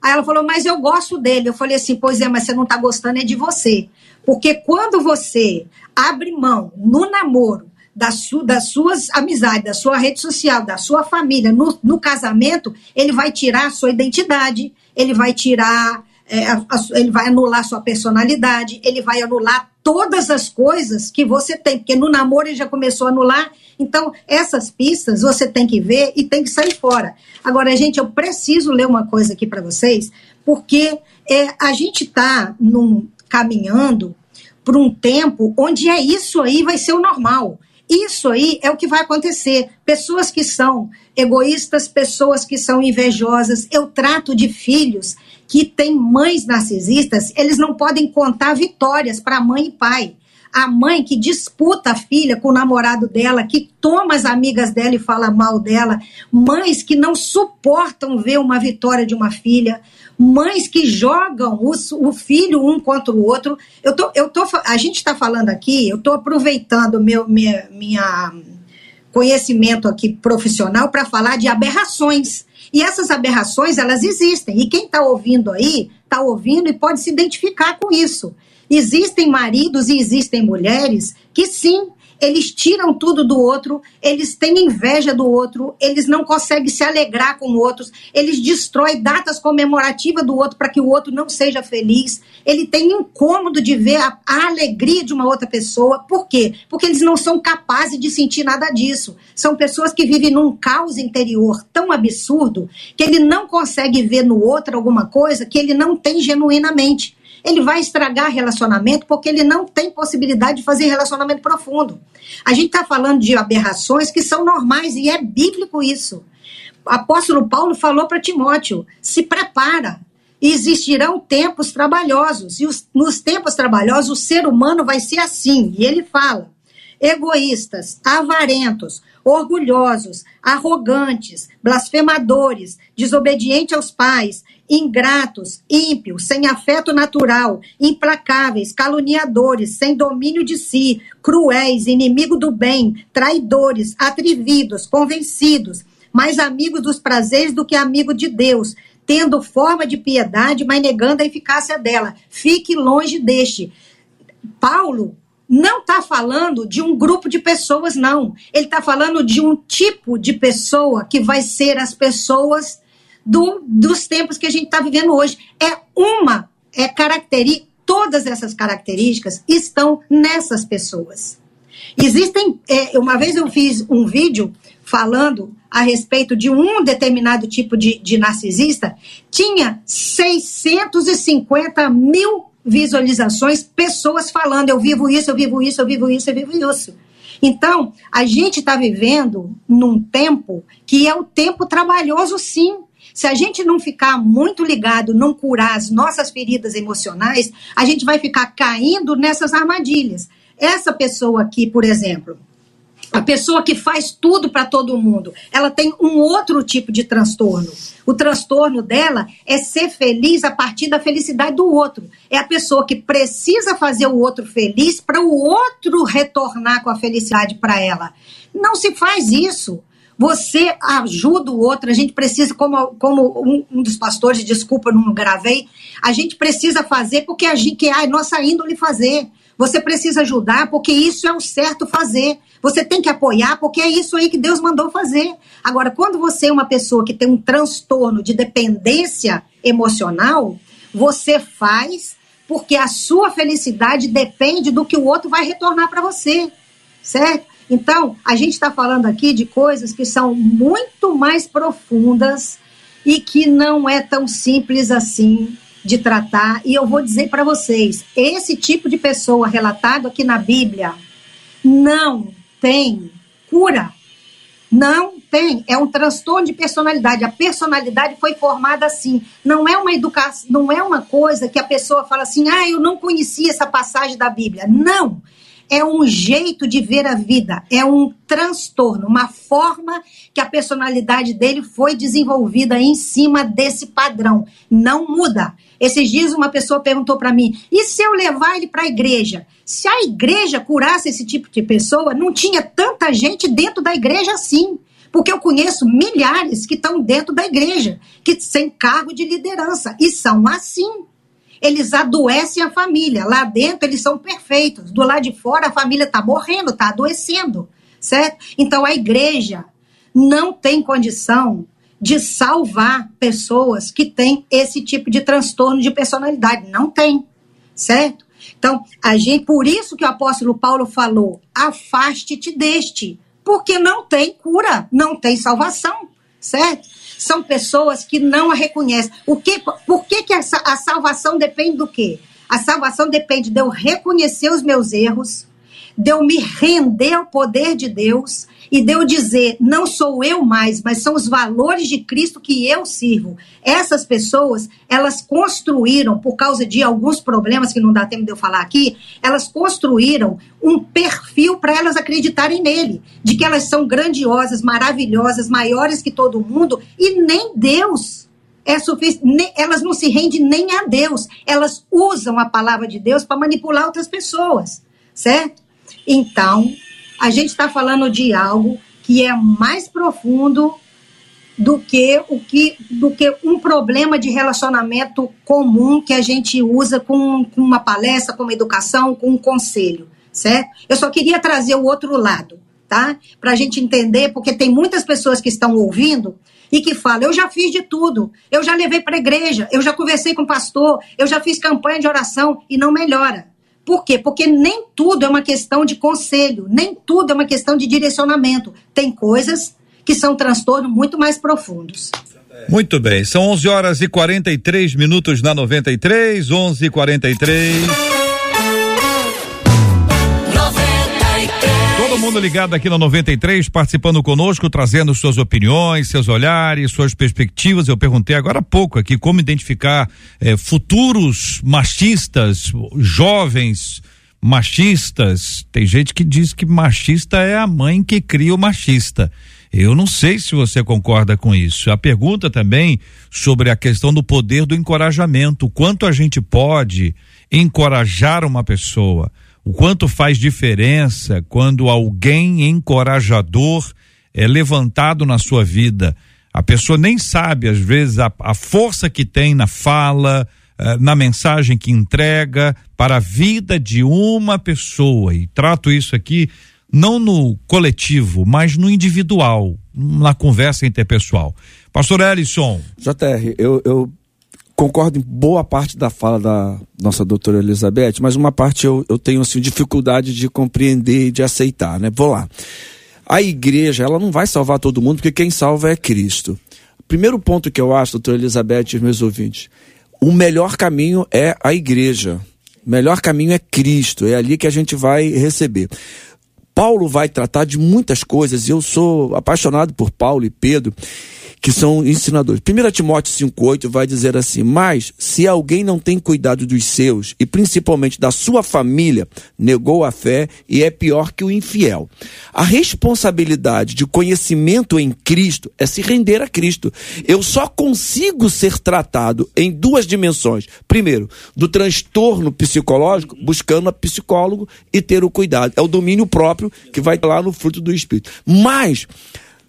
[SPEAKER 3] Aí ela falou, mas eu gosto dele. Eu falei assim, pois é, mas você não tá gostando é de você. Porque quando você abre mão no namoro da su, das suas amizades, da sua rede social, da sua família, no, no casamento, ele vai tirar a sua identidade, ele vai tirar, é, a, a, ele vai anular sua personalidade, ele vai anular todas as coisas que você tem, porque no namoro ele já começou a anular. Então, essas pistas você tem que ver e tem que sair fora. Agora, gente, eu preciso ler uma coisa aqui para vocês, porque é, a gente está caminhando por um tempo onde é isso aí vai ser o normal. Isso aí é o que vai acontecer. Pessoas que são egoístas, pessoas que são invejosas. Eu trato de filhos que têm mães narcisistas, eles não podem contar vitórias para mãe e pai. A mãe que disputa a filha com o namorado dela, que toma as amigas dela e fala mal dela, mães que não suportam ver uma vitória de uma filha, mães que jogam os, o filho um contra o outro. Eu tô, eu tô, a gente está falando aqui, eu estou aproveitando meu minha, minha conhecimento aqui profissional para falar de aberrações. E essas aberrações, elas existem. E quem está ouvindo aí, está ouvindo e pode se identificar com isso. Existem maridos e existem mulheres que sim, eles tiram tudo do outro, eles têm inveja do outro, eles não conseguem se alegrar com outros, eles destroem datas comemorativas do outro para que o outro não seja feliz, ele tem incômodo de ver a, a, alegria de uma outra pessoa. Por quê? Porque eles não são capazes de sentir nada disso. São pessoas que vivem num caos interior tão absurdo que ele não consegue ver no outro alguma coisa que ele não tem genuinamente ele vai estragar relacionamento porque ele não tem possibilidade de fazer relacionamento profundo. A gente está falando de aberrações que são normais e é bíblico isso. O apóstolo Paulo falou para Timóteo: se prepara, existirão tempos trabalhosos, e os, nos tempos trabalhosos o ser humano vai ser assim. E ele fala: egoístas, avarentos, orgulhosos, arrogantes, blasfemadores, desobedientes aos pais, ingratos, ímpios, sem afeto natural, implacáveis, caluniadores, sem domínio de si, cruéis, inimigo do bem, traidores, atrevidos, convencidos, mais amigos dos prazeres do que amigo de Deus, tendo forma de piedade, mas negando a eficácia dela. Fique longe deste. Paulo não está falando de um grupo de pessoas, não. Ele está falando de um tipo de pessoa que vai ser as pessoas do, dos tempos que a gente está vivendo hoje. É uma é característica, todas essas características estão nessas pessoas. Existem, é, uma vez eu fiz um vídeo falando a respeito de um determinado tipo de, de narcisista, tinha 650 mil visualizações, pessoas falando, eu vivo isso, eu vivo isso, eu vivo isso, eu vivo isso. Então, a gente está vivendo num tempo que é o tempo trabalhoso, sim. Se a gente não ficar muito ligado, não curar as nossas feridas emocionais, a gente vai ficar caindo nessas armadilhas. Essa pessoa aqui, por exemplo, A pessoa que faz tudo para todo mundo, ela tem um outro tipo de transtorno. O transtorno dela é ser feliz a partir da felicidade do outro. É a pessoa que precisa fazer o outro feliz para o outro retornar com a felicidade para ela. Não se faz isso. Você ajuda o outro, a gente precisa, como, como um, um dos pastores, desculpa, não gravei, a gente precisa fazer porque a gente, que é a nossa índole fazer. Você precisa ajudar porque isso é o certo fazer. Você tem que apoiar porque é isso aí que Deus mandou fazer. Agora, quando você é uma pessoa que tem um transtorno de dependência emocional, você faz porque a sua felicidade depende do que o outro vai retornar para você, certo? Então, a gente está falando aqui de coisas que são muito mais profundas e que não é tão simples assim de tratar. E eu vou dizer para vocês: esse tipo de pessoa relatado aqui na Bíblia não tem cura. Não tem. É um transtorno de personalidade. A personalidade foi formada assim. Não é uma educação, não é uma coisa que a pessoa fala assim: ah, eu não conhecia essa passagem da Bíblia. Não é um jeito de ver a vida, é um transtorno, uma forma que a personalidade dele foi desenvolvida em cima desse padrão. Não muda. Esses dias uma pessoa perguntou para mim: e se eu levar ele para a igreja? Se a igreja curasse esse tipo de pessoa, não tinha tanta gente dentro da igreja assim. Porque eu conheço milhares que estão dentro da igreja, que têm cargo de liderança, e são assim eles adoecem a família. Lá dentro eles são perfeitos. Do lado de fora a família está morrendo, está adoecendo, certo? Então a igreja não tem condição de salvar pessoas que têm esse tipo de transtorno de personalidade. Não tem, certo? Então, a gente, por isso que o apóstolo Paulo falou: afaste-te deste, porque não tem cura, não tem salvação, certo? São pessoas que não a reconhecem. O que, por que, que a, a salvação depende do quê? A salvação depende de eu reconhecer os meus erros, de eu me render ao poder de Deus e de eu dizer, não sou eu mais, mas são os valores de Cristo que eu sirvo. Essas pessoas, elas construíram, por causa de alguns problemas que não dá tempo de eu falar aqui, elas construíram um perfil para elas acreditarem nele, de que elas são grandiosas, maravilhosas, maiores que todo mundo, e nem Deus é suficiente, elas não se rendem nem a Deus, elas usam a palavra de Deus para manipular outras pessoas, certo? Então, a gente está falando de algo que é mais profundo do que o que do que um problema de relacionamento comum que a gente usa com, com uma palestra, com uma educação, com um conselho, certo? Eu só queria trazer o outro lado, tá? Para a gente entender, porque tem muitas pessoas que estão ouvindo e que falam: eu já fiz de tudo, eu já levei para a igreja, eu já conversei com o pastor, eu já fiz campanha de oração e não melhora. Por quê? Porque nem tudo é uma questão de conselho, nem tudo é uma questão de direcionamento. Tem coisas que são transtornos muito mais profundos.
[SPEAKER 1] Muito bem, são 11 horas e 43 minutos na 93, 11 e 43 Ligado aqui na 93, participando conosco, trazendo suas opiniões, seus olhares, suas perspectivas. Eu perguntei agora há pouco aqui como identificar eh, futuros machistas, jovens machistas. Tem gente que diz que machista é a mãe que cria o machista. Eu não sei se você concorda com isso. A pergunta também sobre a questão do poder do encorajamento. Quanto a gente pode encorajar uma pessoa? O quanto faz diferença quando alguém encorajador é levantado na sua vida. A pessoa nem sabe, às vezes, a, a força que tem na fala, uh, na mensagem que entrega para a vida de uma pessoa. E trato isso aqui não no coletivo, mas no individual, na conversa interpessoal. Pastor Ellison.
[SPEAKER 5] JR, eu, eu concordo em boa parte da fala da nossa doutora Elizabeth, mas uma parte eu, eu tenho assim, dificuldade de compreender e de aceitar, né? Vou lá. A igreja, ela não vai salvar todo mundo, porque quem salva é Cristo. Primeiro ponto que eu acho, doutora Elizabeth e meus ouvintes, o melhor caminho é a igreja. O melhor caminho é Cristo, é ali que a gente vai receber. Paulo vai tratar de muitas coisas, e eu sou apaixonado por Paulo e Pedro, que são ensinadores. 1 Timóteo 5,8 vai dizer assim: Mas se alguém não tem cuidado dos seus, e principalmente da sua família, negou a fé e é pior que o infiel. A responsabilidade de conhecimento em Cristo é se render a Cristo. Eu só consigo ser tratado em duas dimensões. Primeiro, do transtorno psicológico, buscando a psicólogo e ter o cuidado. É o domínio próprio que vai lá no fruto do Espírito. Mas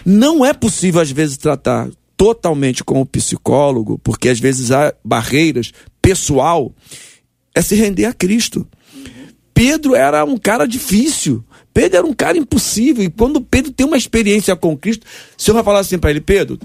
[SPEAKER 5] não é possível, às vezes, tratar totalmente com o psicólogo, porque às vezes há barreiras pessoal, é se render a Cristo. Pedro era um cara difícil. Pedro era um cara impossível. E quando Pedro tem uma experiência com Cristo, o Senhor vai falar assim para ele: Pedro,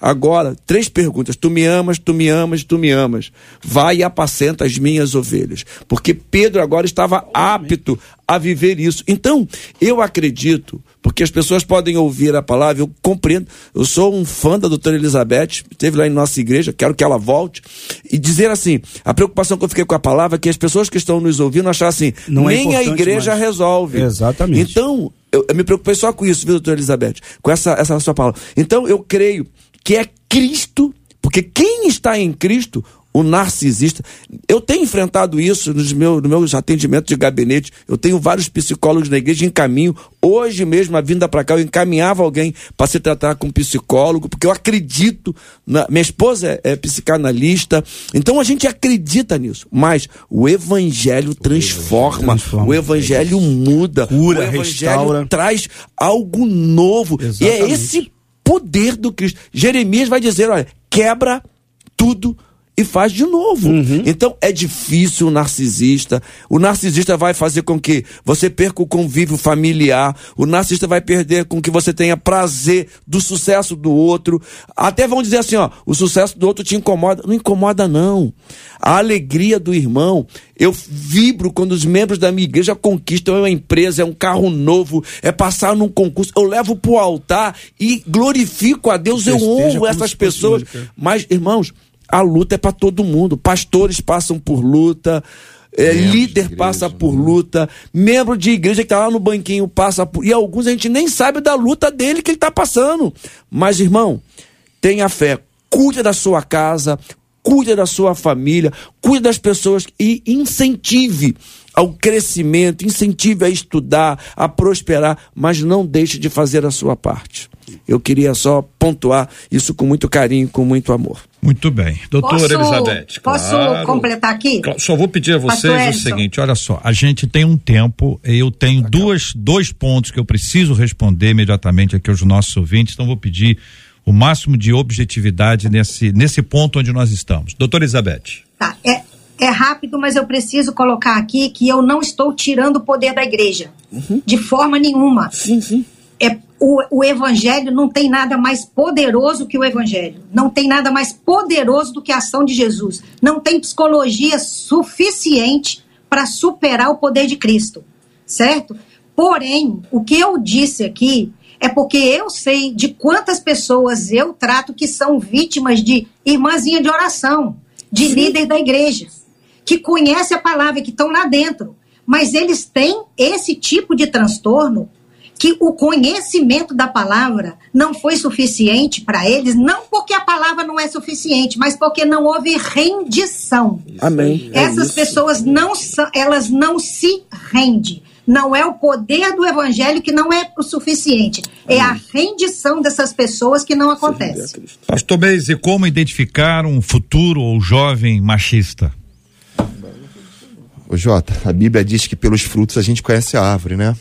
[SPEAKER 5] Agora, três perguntas. Tu me amas, tu me amas, tu me amas. Vai e apacenta as minhas ovelhas. Porque Pedro agora estava apto a viver isso. Então, eu acredito, porque as pessoas podem ouvir a palavra, eu compreendo. Eu sou um fã da doutora Elizabeth, esteve lá em nossa igreja, quero que ela volte. E dizer assim: a preocupação que eu fiquei com a palavra é que as pessoas que estão nos ouvindo achar assim,
[SPEAKER 4] Não é
[SPEAKER 5] nem a
[SPEAKER 4] importante
[SPEAKER 5] igreja
[SPEAKER 4] mais.
[SPEAKER 5] resolve.
[SPEAKER 4] Exatamente.
[SPEAKER 5] Então, eu, eu me preocupei só com isso, viu, doutora Elizabeth? Com essa, essa sua palavra. Então, eu creio que é Cristo, porque quem está em Cristo, o narcisista. Eu tenho enfrentado isso nos meus, nos meus atendimentos de gabinete. Eu tenho vários psicólogos na igreja em caminho. Hoje mesmo, a vinda para cá, eu encaminhava alguém para se tratar com um psicólogo, porque eu acredito. Na... Minha esposa é, é psicanalista. Então a gente acredita nisso. Mas o evangelho transforma.
[SPEAKER 4] transforma.
[SPEAKER 5] O evangelho muda.
[SPEAKER 4] Cura,
[SPEAKER 5] o evangelho
[SPEAKER 4] restaura.
[SPEAKER 5] traz algo novo. E é
[SPEAKER 4] Exatamente.
[SPEAKER 5] esse poder do Cristo. Jeremias vai dizer: olha, quebra tudo e faz de novo. Então é difícil o narcisista. O narcisista vai fazer com que você perca o convívio familiar. O narcisista vai perder com que você tenha prazer do sucesso do outro. Até vão dizer assim, ó, o sucesso do outro te incomoda. Não incomoda não. A alegria do irmão, eu vibro quando os membros da minha igreja conquistam uma empresa, é um carro novo, é passar num concurso. Eu levo pro altar e glorifico a Deus, eu honro essas pessoas. Mas, irmãos, a luta é para todo mundo. Pastores passam por luta. é, líder
[SPEAKER 2] igreja,
[SPEAKER 5] passa por
[SPEAKER 2] né?
[SPEAKER 5] luta, membro de igreja que tá lá no banquinho passa por. E alguns a gente nem sabe da luta dele que ele tá passando. Mas, irmão, tenha fé, cuide da sua casa, cuide da sua família, cuide das pessoas e incentive ao crescimento, incentive a estudar, a prosperar, mas não deixe de fazer a sua parte. Eu queria só pontuar isso com muito carinho, com muito amor.
[SPEAKER 1] Muito bem. Doutora
[SPEAKER 3] Posso-
[SPEAKER 1] Elizabeth.
[SPEAKER 3] posso
[SPEAKER 1] claro.
[SPEAKER 3] completar aqui?
[SPEAKER 1] Só vou pedir a vocês o seguinte: olha só, a gente tem um tempo, eu tenho duas, dois pontos que eu preciso responder imediatamente aqui aos nossos ouvintes, então vou pedir o máximo de objetividade nesse, nesse ponto onde nós estamos. Doutora Elizabeth.
[SPEAKER 3] Tá, é, é rápido, mas eu preciso colocar aqui que eu não estou tirando o poder da igreja. De forma nenhuma.
[SPEAKER 5] Sim, sim.
[SPEAKER 3] O, o evangelho não tem nada mais poderoso que o evangelho. Não tem nada mais poderoso do que a ação de Jesus. Não tem psicologia suficiente para superar o poder de Cristo. Certo? Porém, o que eu disse aqui é porque eu sei de quantas pessoas eu trato que são vítimas de irmãzinha de oração, de líder da igreja, que conhece a palavra, que estão lá dentro. Mas eles têm esse tipo de transtorno que o conhecimento da palavra não foi suficiente para eles, não porque a palavra não é suficiente, mas porque não houve rendição.
[SPEAKER 5] Amém. É
[SPEAKER 3] Essas
[SPEAKER 5] isso.
[SPEAKER 3] pessoas não são, elas não se rendem. Não é o poder do evangelho que não é o suficiente. É a rendição dessas pessoas que não acontece.
[SPEAKER 1] Pastor Beis, e como identificar um futuro ou jovem machista?
[SPEAKER 2] Ô Jota, a Bíblia diz que pelos frutos a gente conhece a árvore, né?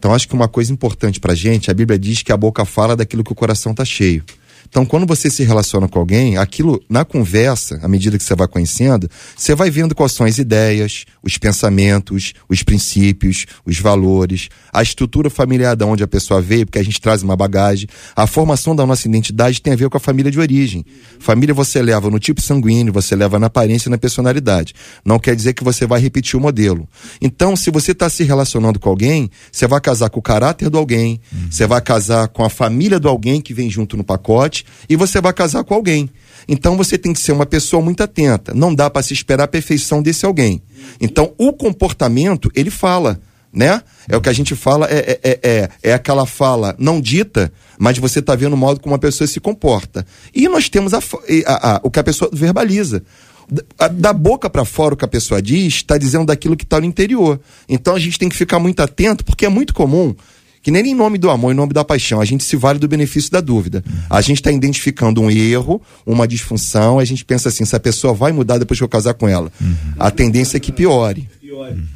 [SPEAKER 2] Então acho que uma coisa importante pra gente, a Bíblia diz que a boca fala daquilo que o coração tá cheio. Então, quando você se relaciona com alguém, aquilo na conversa, à medida que você vai conhecendo, você vai vendo quais são as ideias, os pensamentos, os princípios, os valores, a estrutura familiar de onde a pessoa veio, porque a gente traz uma bagagem. A formação da nossa identidade tem a ver com a família de origem. Família você leva no tipo sanguíneo, você leva na aparência e na personalidade. Não quer dizer que você vai repetir o modelo. Então, se você está se relacionando com alguém, você vai casar com o caráter do alguém, você vai casar com a família do alguém que vem junto no pacote e você vai casar com alguém. Então você tem que ser uma pessoa muito atenta. Não dá para se esperar a perfeição desse alguém. Então o comportamento ele fala, né? É o que a gente fala é, é, é, é, é aquela fala não dita, mas você está vendo o modo como a pessoa se comporta. E nós temos a, a- a- o que a pessoa verbaliza. Da boca para fora o que a pessoa diz, está dizendo daquilo que está no interior. Então a gente tem que ficar muito atento, porque é muito comum que nem em nome do amor, em nome da paixão, a gente se vale do benefício da dúvida. A gente está identificando um erro, uma disfunção, a gente pensa assim, se a pessoa vai mudar depois que eu casar com ela. A tendência é que piore.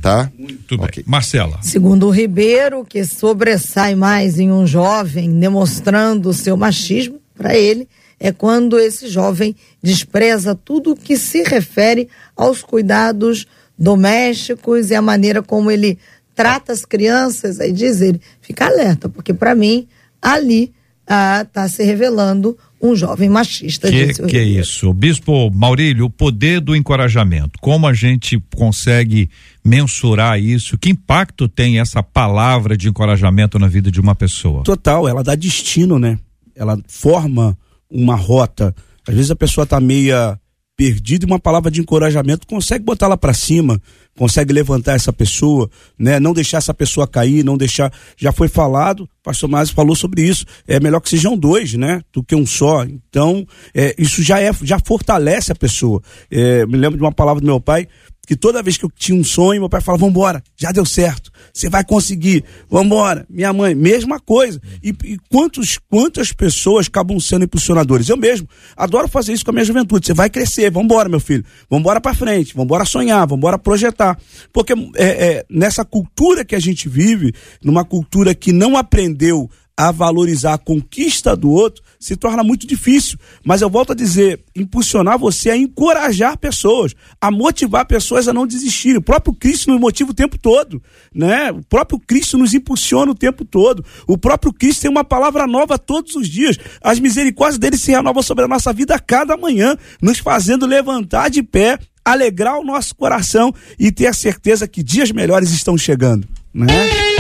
[SPEAKER 2] Tá?
[SPEAKER 1] Tudo bem. Marcela.
[SPEAKER 6] Segundo o Ribeiro, que sobressai mais em um jovem demonstrando o seu machismo, para ele, é quando esse jovem despreza tudo que se refere aos cuidados domésticos e a maneira como ele trata as crianças. Aí diz ele, fica alerta, porque para mim, ali está se revelando um jovem machista.
[SPEAKER 1] Que,
[SPEAKER 6] disse o
[SPEAKER 1] que é isso? Bispo Maurílio, o poder do encorajamento. Como a gente consegue mensurar isso? Que impacto tem essa palavra de encorajamento na vida de uma pessoa?
[SPEAKER 4] Total, ela dá destino, né? Ela forma uma rota. Às vezes a pessoa tá meia perdida e uma palavra de encorajamento consegue botar ela para cima, consegue levantar essa pessoa, né? Não deixar essa pessoa cair, não deixar. Já foi falado, o pastor Márcio falou sobre isso. É melhor que sejam dois, né? Do que um só. Então, é, isso já é, já fortalece a pessoa. É, me lembro de uma palavra do meu pai que toda vez que eu tinha um sonho, meu pai falava, vambora, já deu certo, você vai conseguir, vambora. Minha mãe, mesma coisa. E, e quantos, quantas pessoas acabam sendo impulsionadores? Eu mesmo adoro fazer isso com a minha juventude. Você vai crescer, vambora, meu filho, vambora pra frente, vambora sonhar, vambora projetar. Porque é, é, nessa cultura que a gente vive, numa cultura que não aprendeu a valorizar a conquista do outro, se torna muito difícil. Mas eu volto a dizer, impulsionar você a encorajar pessoas, a motivar pessoas a não desistirem. O próprio Cristo nos motiva o tempo todo, né? O próprio Cristo nos impulsiona o tempo todo. O próprio Cristo tem uma palavra nova todos os dias. As misericórdias dele se renovam sobre a nossa vida a cada manhã, nos fazendo levantar de pé, alegrar o nosso coração e ter a certeza que dias melhores estão chegando, né?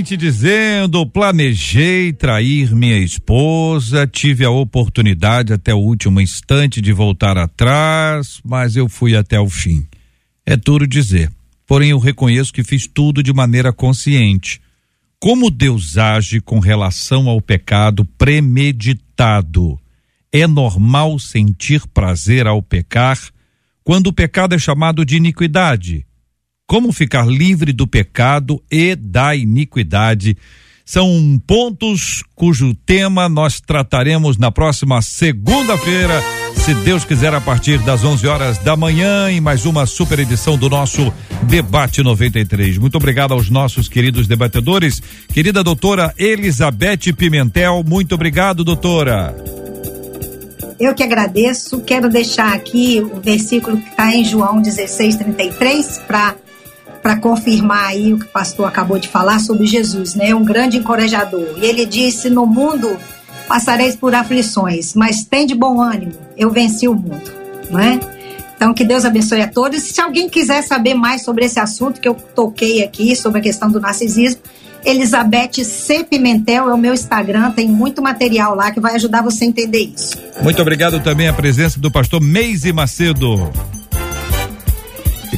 [SPEAKER 1] Ouvinte dizendo: planejei trair minha esposa, tive a oportunidade até o último instante de voltar atrás, mas eu fui até o fim. É duro dizer, porém eu reconheço que fiz tudo de maneira consciente. Como Deus age com relação ao pecado premeditado? É normal sentir prazer ao pecar quando o pecado é chamado de iniquidade? Como ficar livre do pecado e da iniquidade? São pontos cujo tema nós trataremos na próxima segunda-feira, se Deus quiser, a partir das 11 horas da manhã, em mais uma super edição do nosso Debate 93. Muito obrigado aos nossos queridos debatedores. Querida doutora Elizabeth Pimentel, muito obrigado, doutora.
[SPEAKER 3] Eu que agradeço. Quero deixar aqui o versículo que está em João 16, 33, para confirmar aí o que o pastor acabou de falar sobre Jesus, né? Um grande encorajador. E ele disse: No mundo passareis por aflições, mas tem de bom ânimo, eu venci o mundo, não é? Então, que Deus abençoe a todos. Se alguém quiser saber mais sobre esse assunto que eu toquei aqui, sobre a questão do narcisismo, Elizabeth C. Pimentel é o meu Instagram, tem muito material lá que vai ajudar você a entender isso.
[SPEAKER 1] Muito obrigado também a presença do pastor Meise Macedo.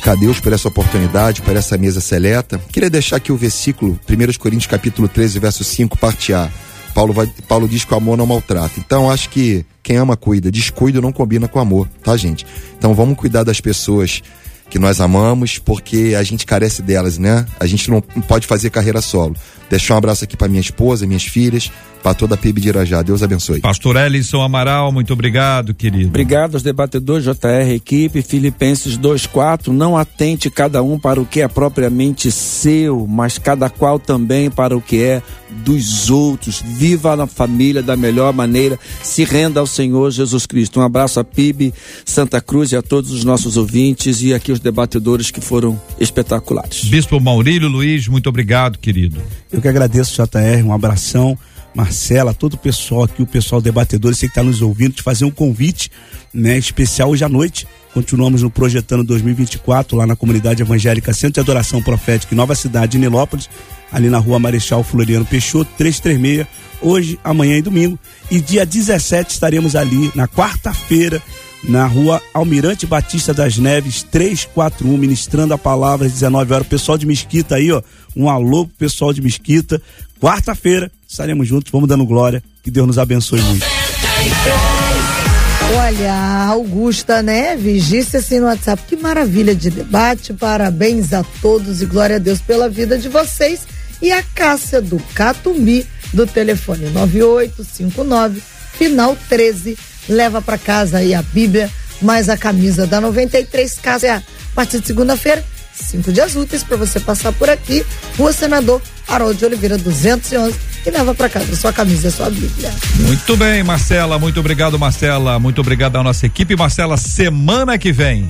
[SPEAKER 2] Fica a Deus por essa oportunidade, por essa mesa seleta. Queria deixar aqui o versículo, 1 Coríntios capítulo 13, verso 5, parte A. Paulo, vai, Paulo diz que o amor não maltrata. Então, acho que quem ama cuida. Descuido não combina com amor, tá, gente? Então, vamos cuidar das pessoas que nós amamos, porque a gente carece delas, né? A gente não pode fazer carreira solo. Deixar um abraço aqui para minha esposa, minhas filhas, para toda a PIB de Irajá. Deus abençoe.
[SPEAKER 1] Pastor Ellison Amaral, muito obrigado, querido.
[SPEAKER 5] Obrigado aos debatedores JR Equipe, Filipenses 2:4, não atente cada um para o que é propriamente seu, mas cada qual também para o que é dos outros. Viva na família da melhor maneira, se renda ao Senhor Jesus Cristo. Um abraço a PIB, Santa Cruz e a todos os nossos ouvintes e aqui os debatedores que foram espetaculares.
[SPEAKER 1] Bispo Maurílio Luiz, muito obrigado, querido.
[SPEAKER 4] Eu que agradeço, JR, um abração. Marcela, todo o pessoal aqui, o pessoal debatedor, você que está nos ouvindo, te fazer um convite né, especial hoje à noite. Continuamos no Projetando 2024, lá na comunidade evangélica Centro de Adoração Profética em Nova Cidade, Nilópolis, ali na rua Marechal Floriano Peixoto, 336, hoje, amanhã e domingo. E dia 17 estaremos ali, na quarta-feira, na rua Almirante Batista das Neves, 341, ministrando a palavra às 19 horas. Pessoal de Mesquita aí, ó. Um alô pro pessoal de Mesquita. Quarta-feira estaremos juntos, vamos dando glória. Que Deus nos abençoe muito.
[SPEAKER 6] Olha, Augusta Neves disse assim no WhatsApp: que maravilha de debate, parabéns a todos e glória a Deus pela vida de vocês. E a Cássia do Catumbi, do telefone 9859, final 13, leva para casa aí a Bíblia, mais a camisa da 93, Cássia, a partir de segunda-feira, cinco dias úteis para você passar por aqui, Rua Senador Harold de Oliveira 211 e leva para casa sua camisa sua Bíblia.
[SPEAKER 1] Muito bem, Marcela, muito obrigado, Marcela. Muito obrigado à nossa equipe. Marcela, semana que vem.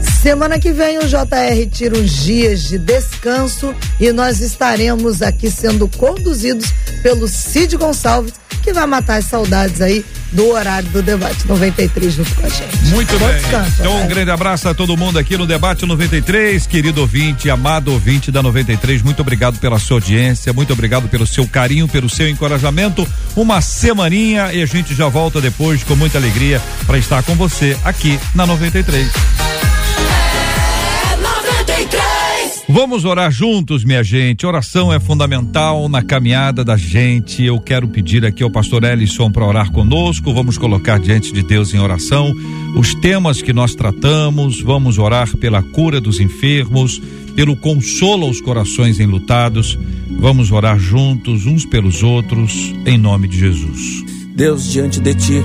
[SPEAKER 6] Semana que vem o JR tira uns dias de descanso e nós estaremos aqui sendo conduzidos pelo Cid Gonçalves, que vai matar as saudades aí do horário do debate 93 junto com a gente.
[SPEAKER 1] Muito
[SPEAKER 6] Bom
[SPEAKER 1] bem.
[SPEAKER 6] descanso,
[SPEAKER 1] então, um grande abraço a todo mundo aqui no Debate 93, querido ouvinte, amado ouvinte da 93. Muito obrigado pela sua audiência, muito obrigado pelo seu carinho, pelo seu encorajamento. Uma semaninha e a gente já volta depois com muita alegria para estar com você aqui na
[SPEAKER 7] 93.
[SPEAKER 1] Vamos orar juntos, minha gente. Oração é fundamental na caminhada da gente. Eu quero pedir aqui ao pastor Ellison para orar conosco. Vamos colocar diante de Deus em oração os temas que nós tratamos. Vamos orar pela cura dos enfermos, pelo consolo aos corações enlutados. Vamos orar juntos uns pelos outros, em nome de Jesus.
[SPEAKER 5] Deus, diante de Ti,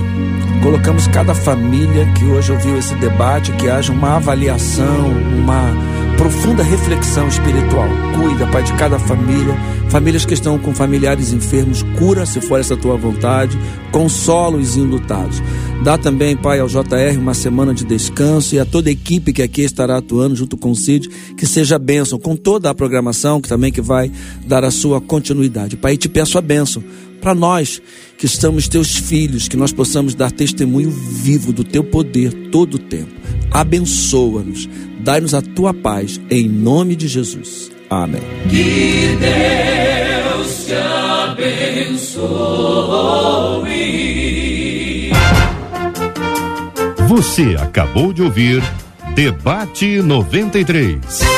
[SPEAKER 5] colocamos cada família que hoje ouviu esse debate, que haja uma avaliação, uma profunda reflexão espiritual. Cuida, Pai, de cada família, famílias que estão com familiares enfermos, cura se for essa tua vontade, consola os enlutados. Dá também, Pai, ao JR uma semana de descanso e a toda a equipe que aqui estará atuando junto com o Cid, que seja bênção, com toda a programação que também que vai dar a sua continuidade. Pai, te peço a bênção para nós que estamos teus filhos, que nós possamos dar testemunho vivo do teu poder todo o tempo. Abençoa-nos, dai-nos a tua paz, em nome de Jesus. Amém.
[SPEAKER 7] Que Deus te abençoe.
[SPEAKER 8] Você acabou de ouvir Debate 93.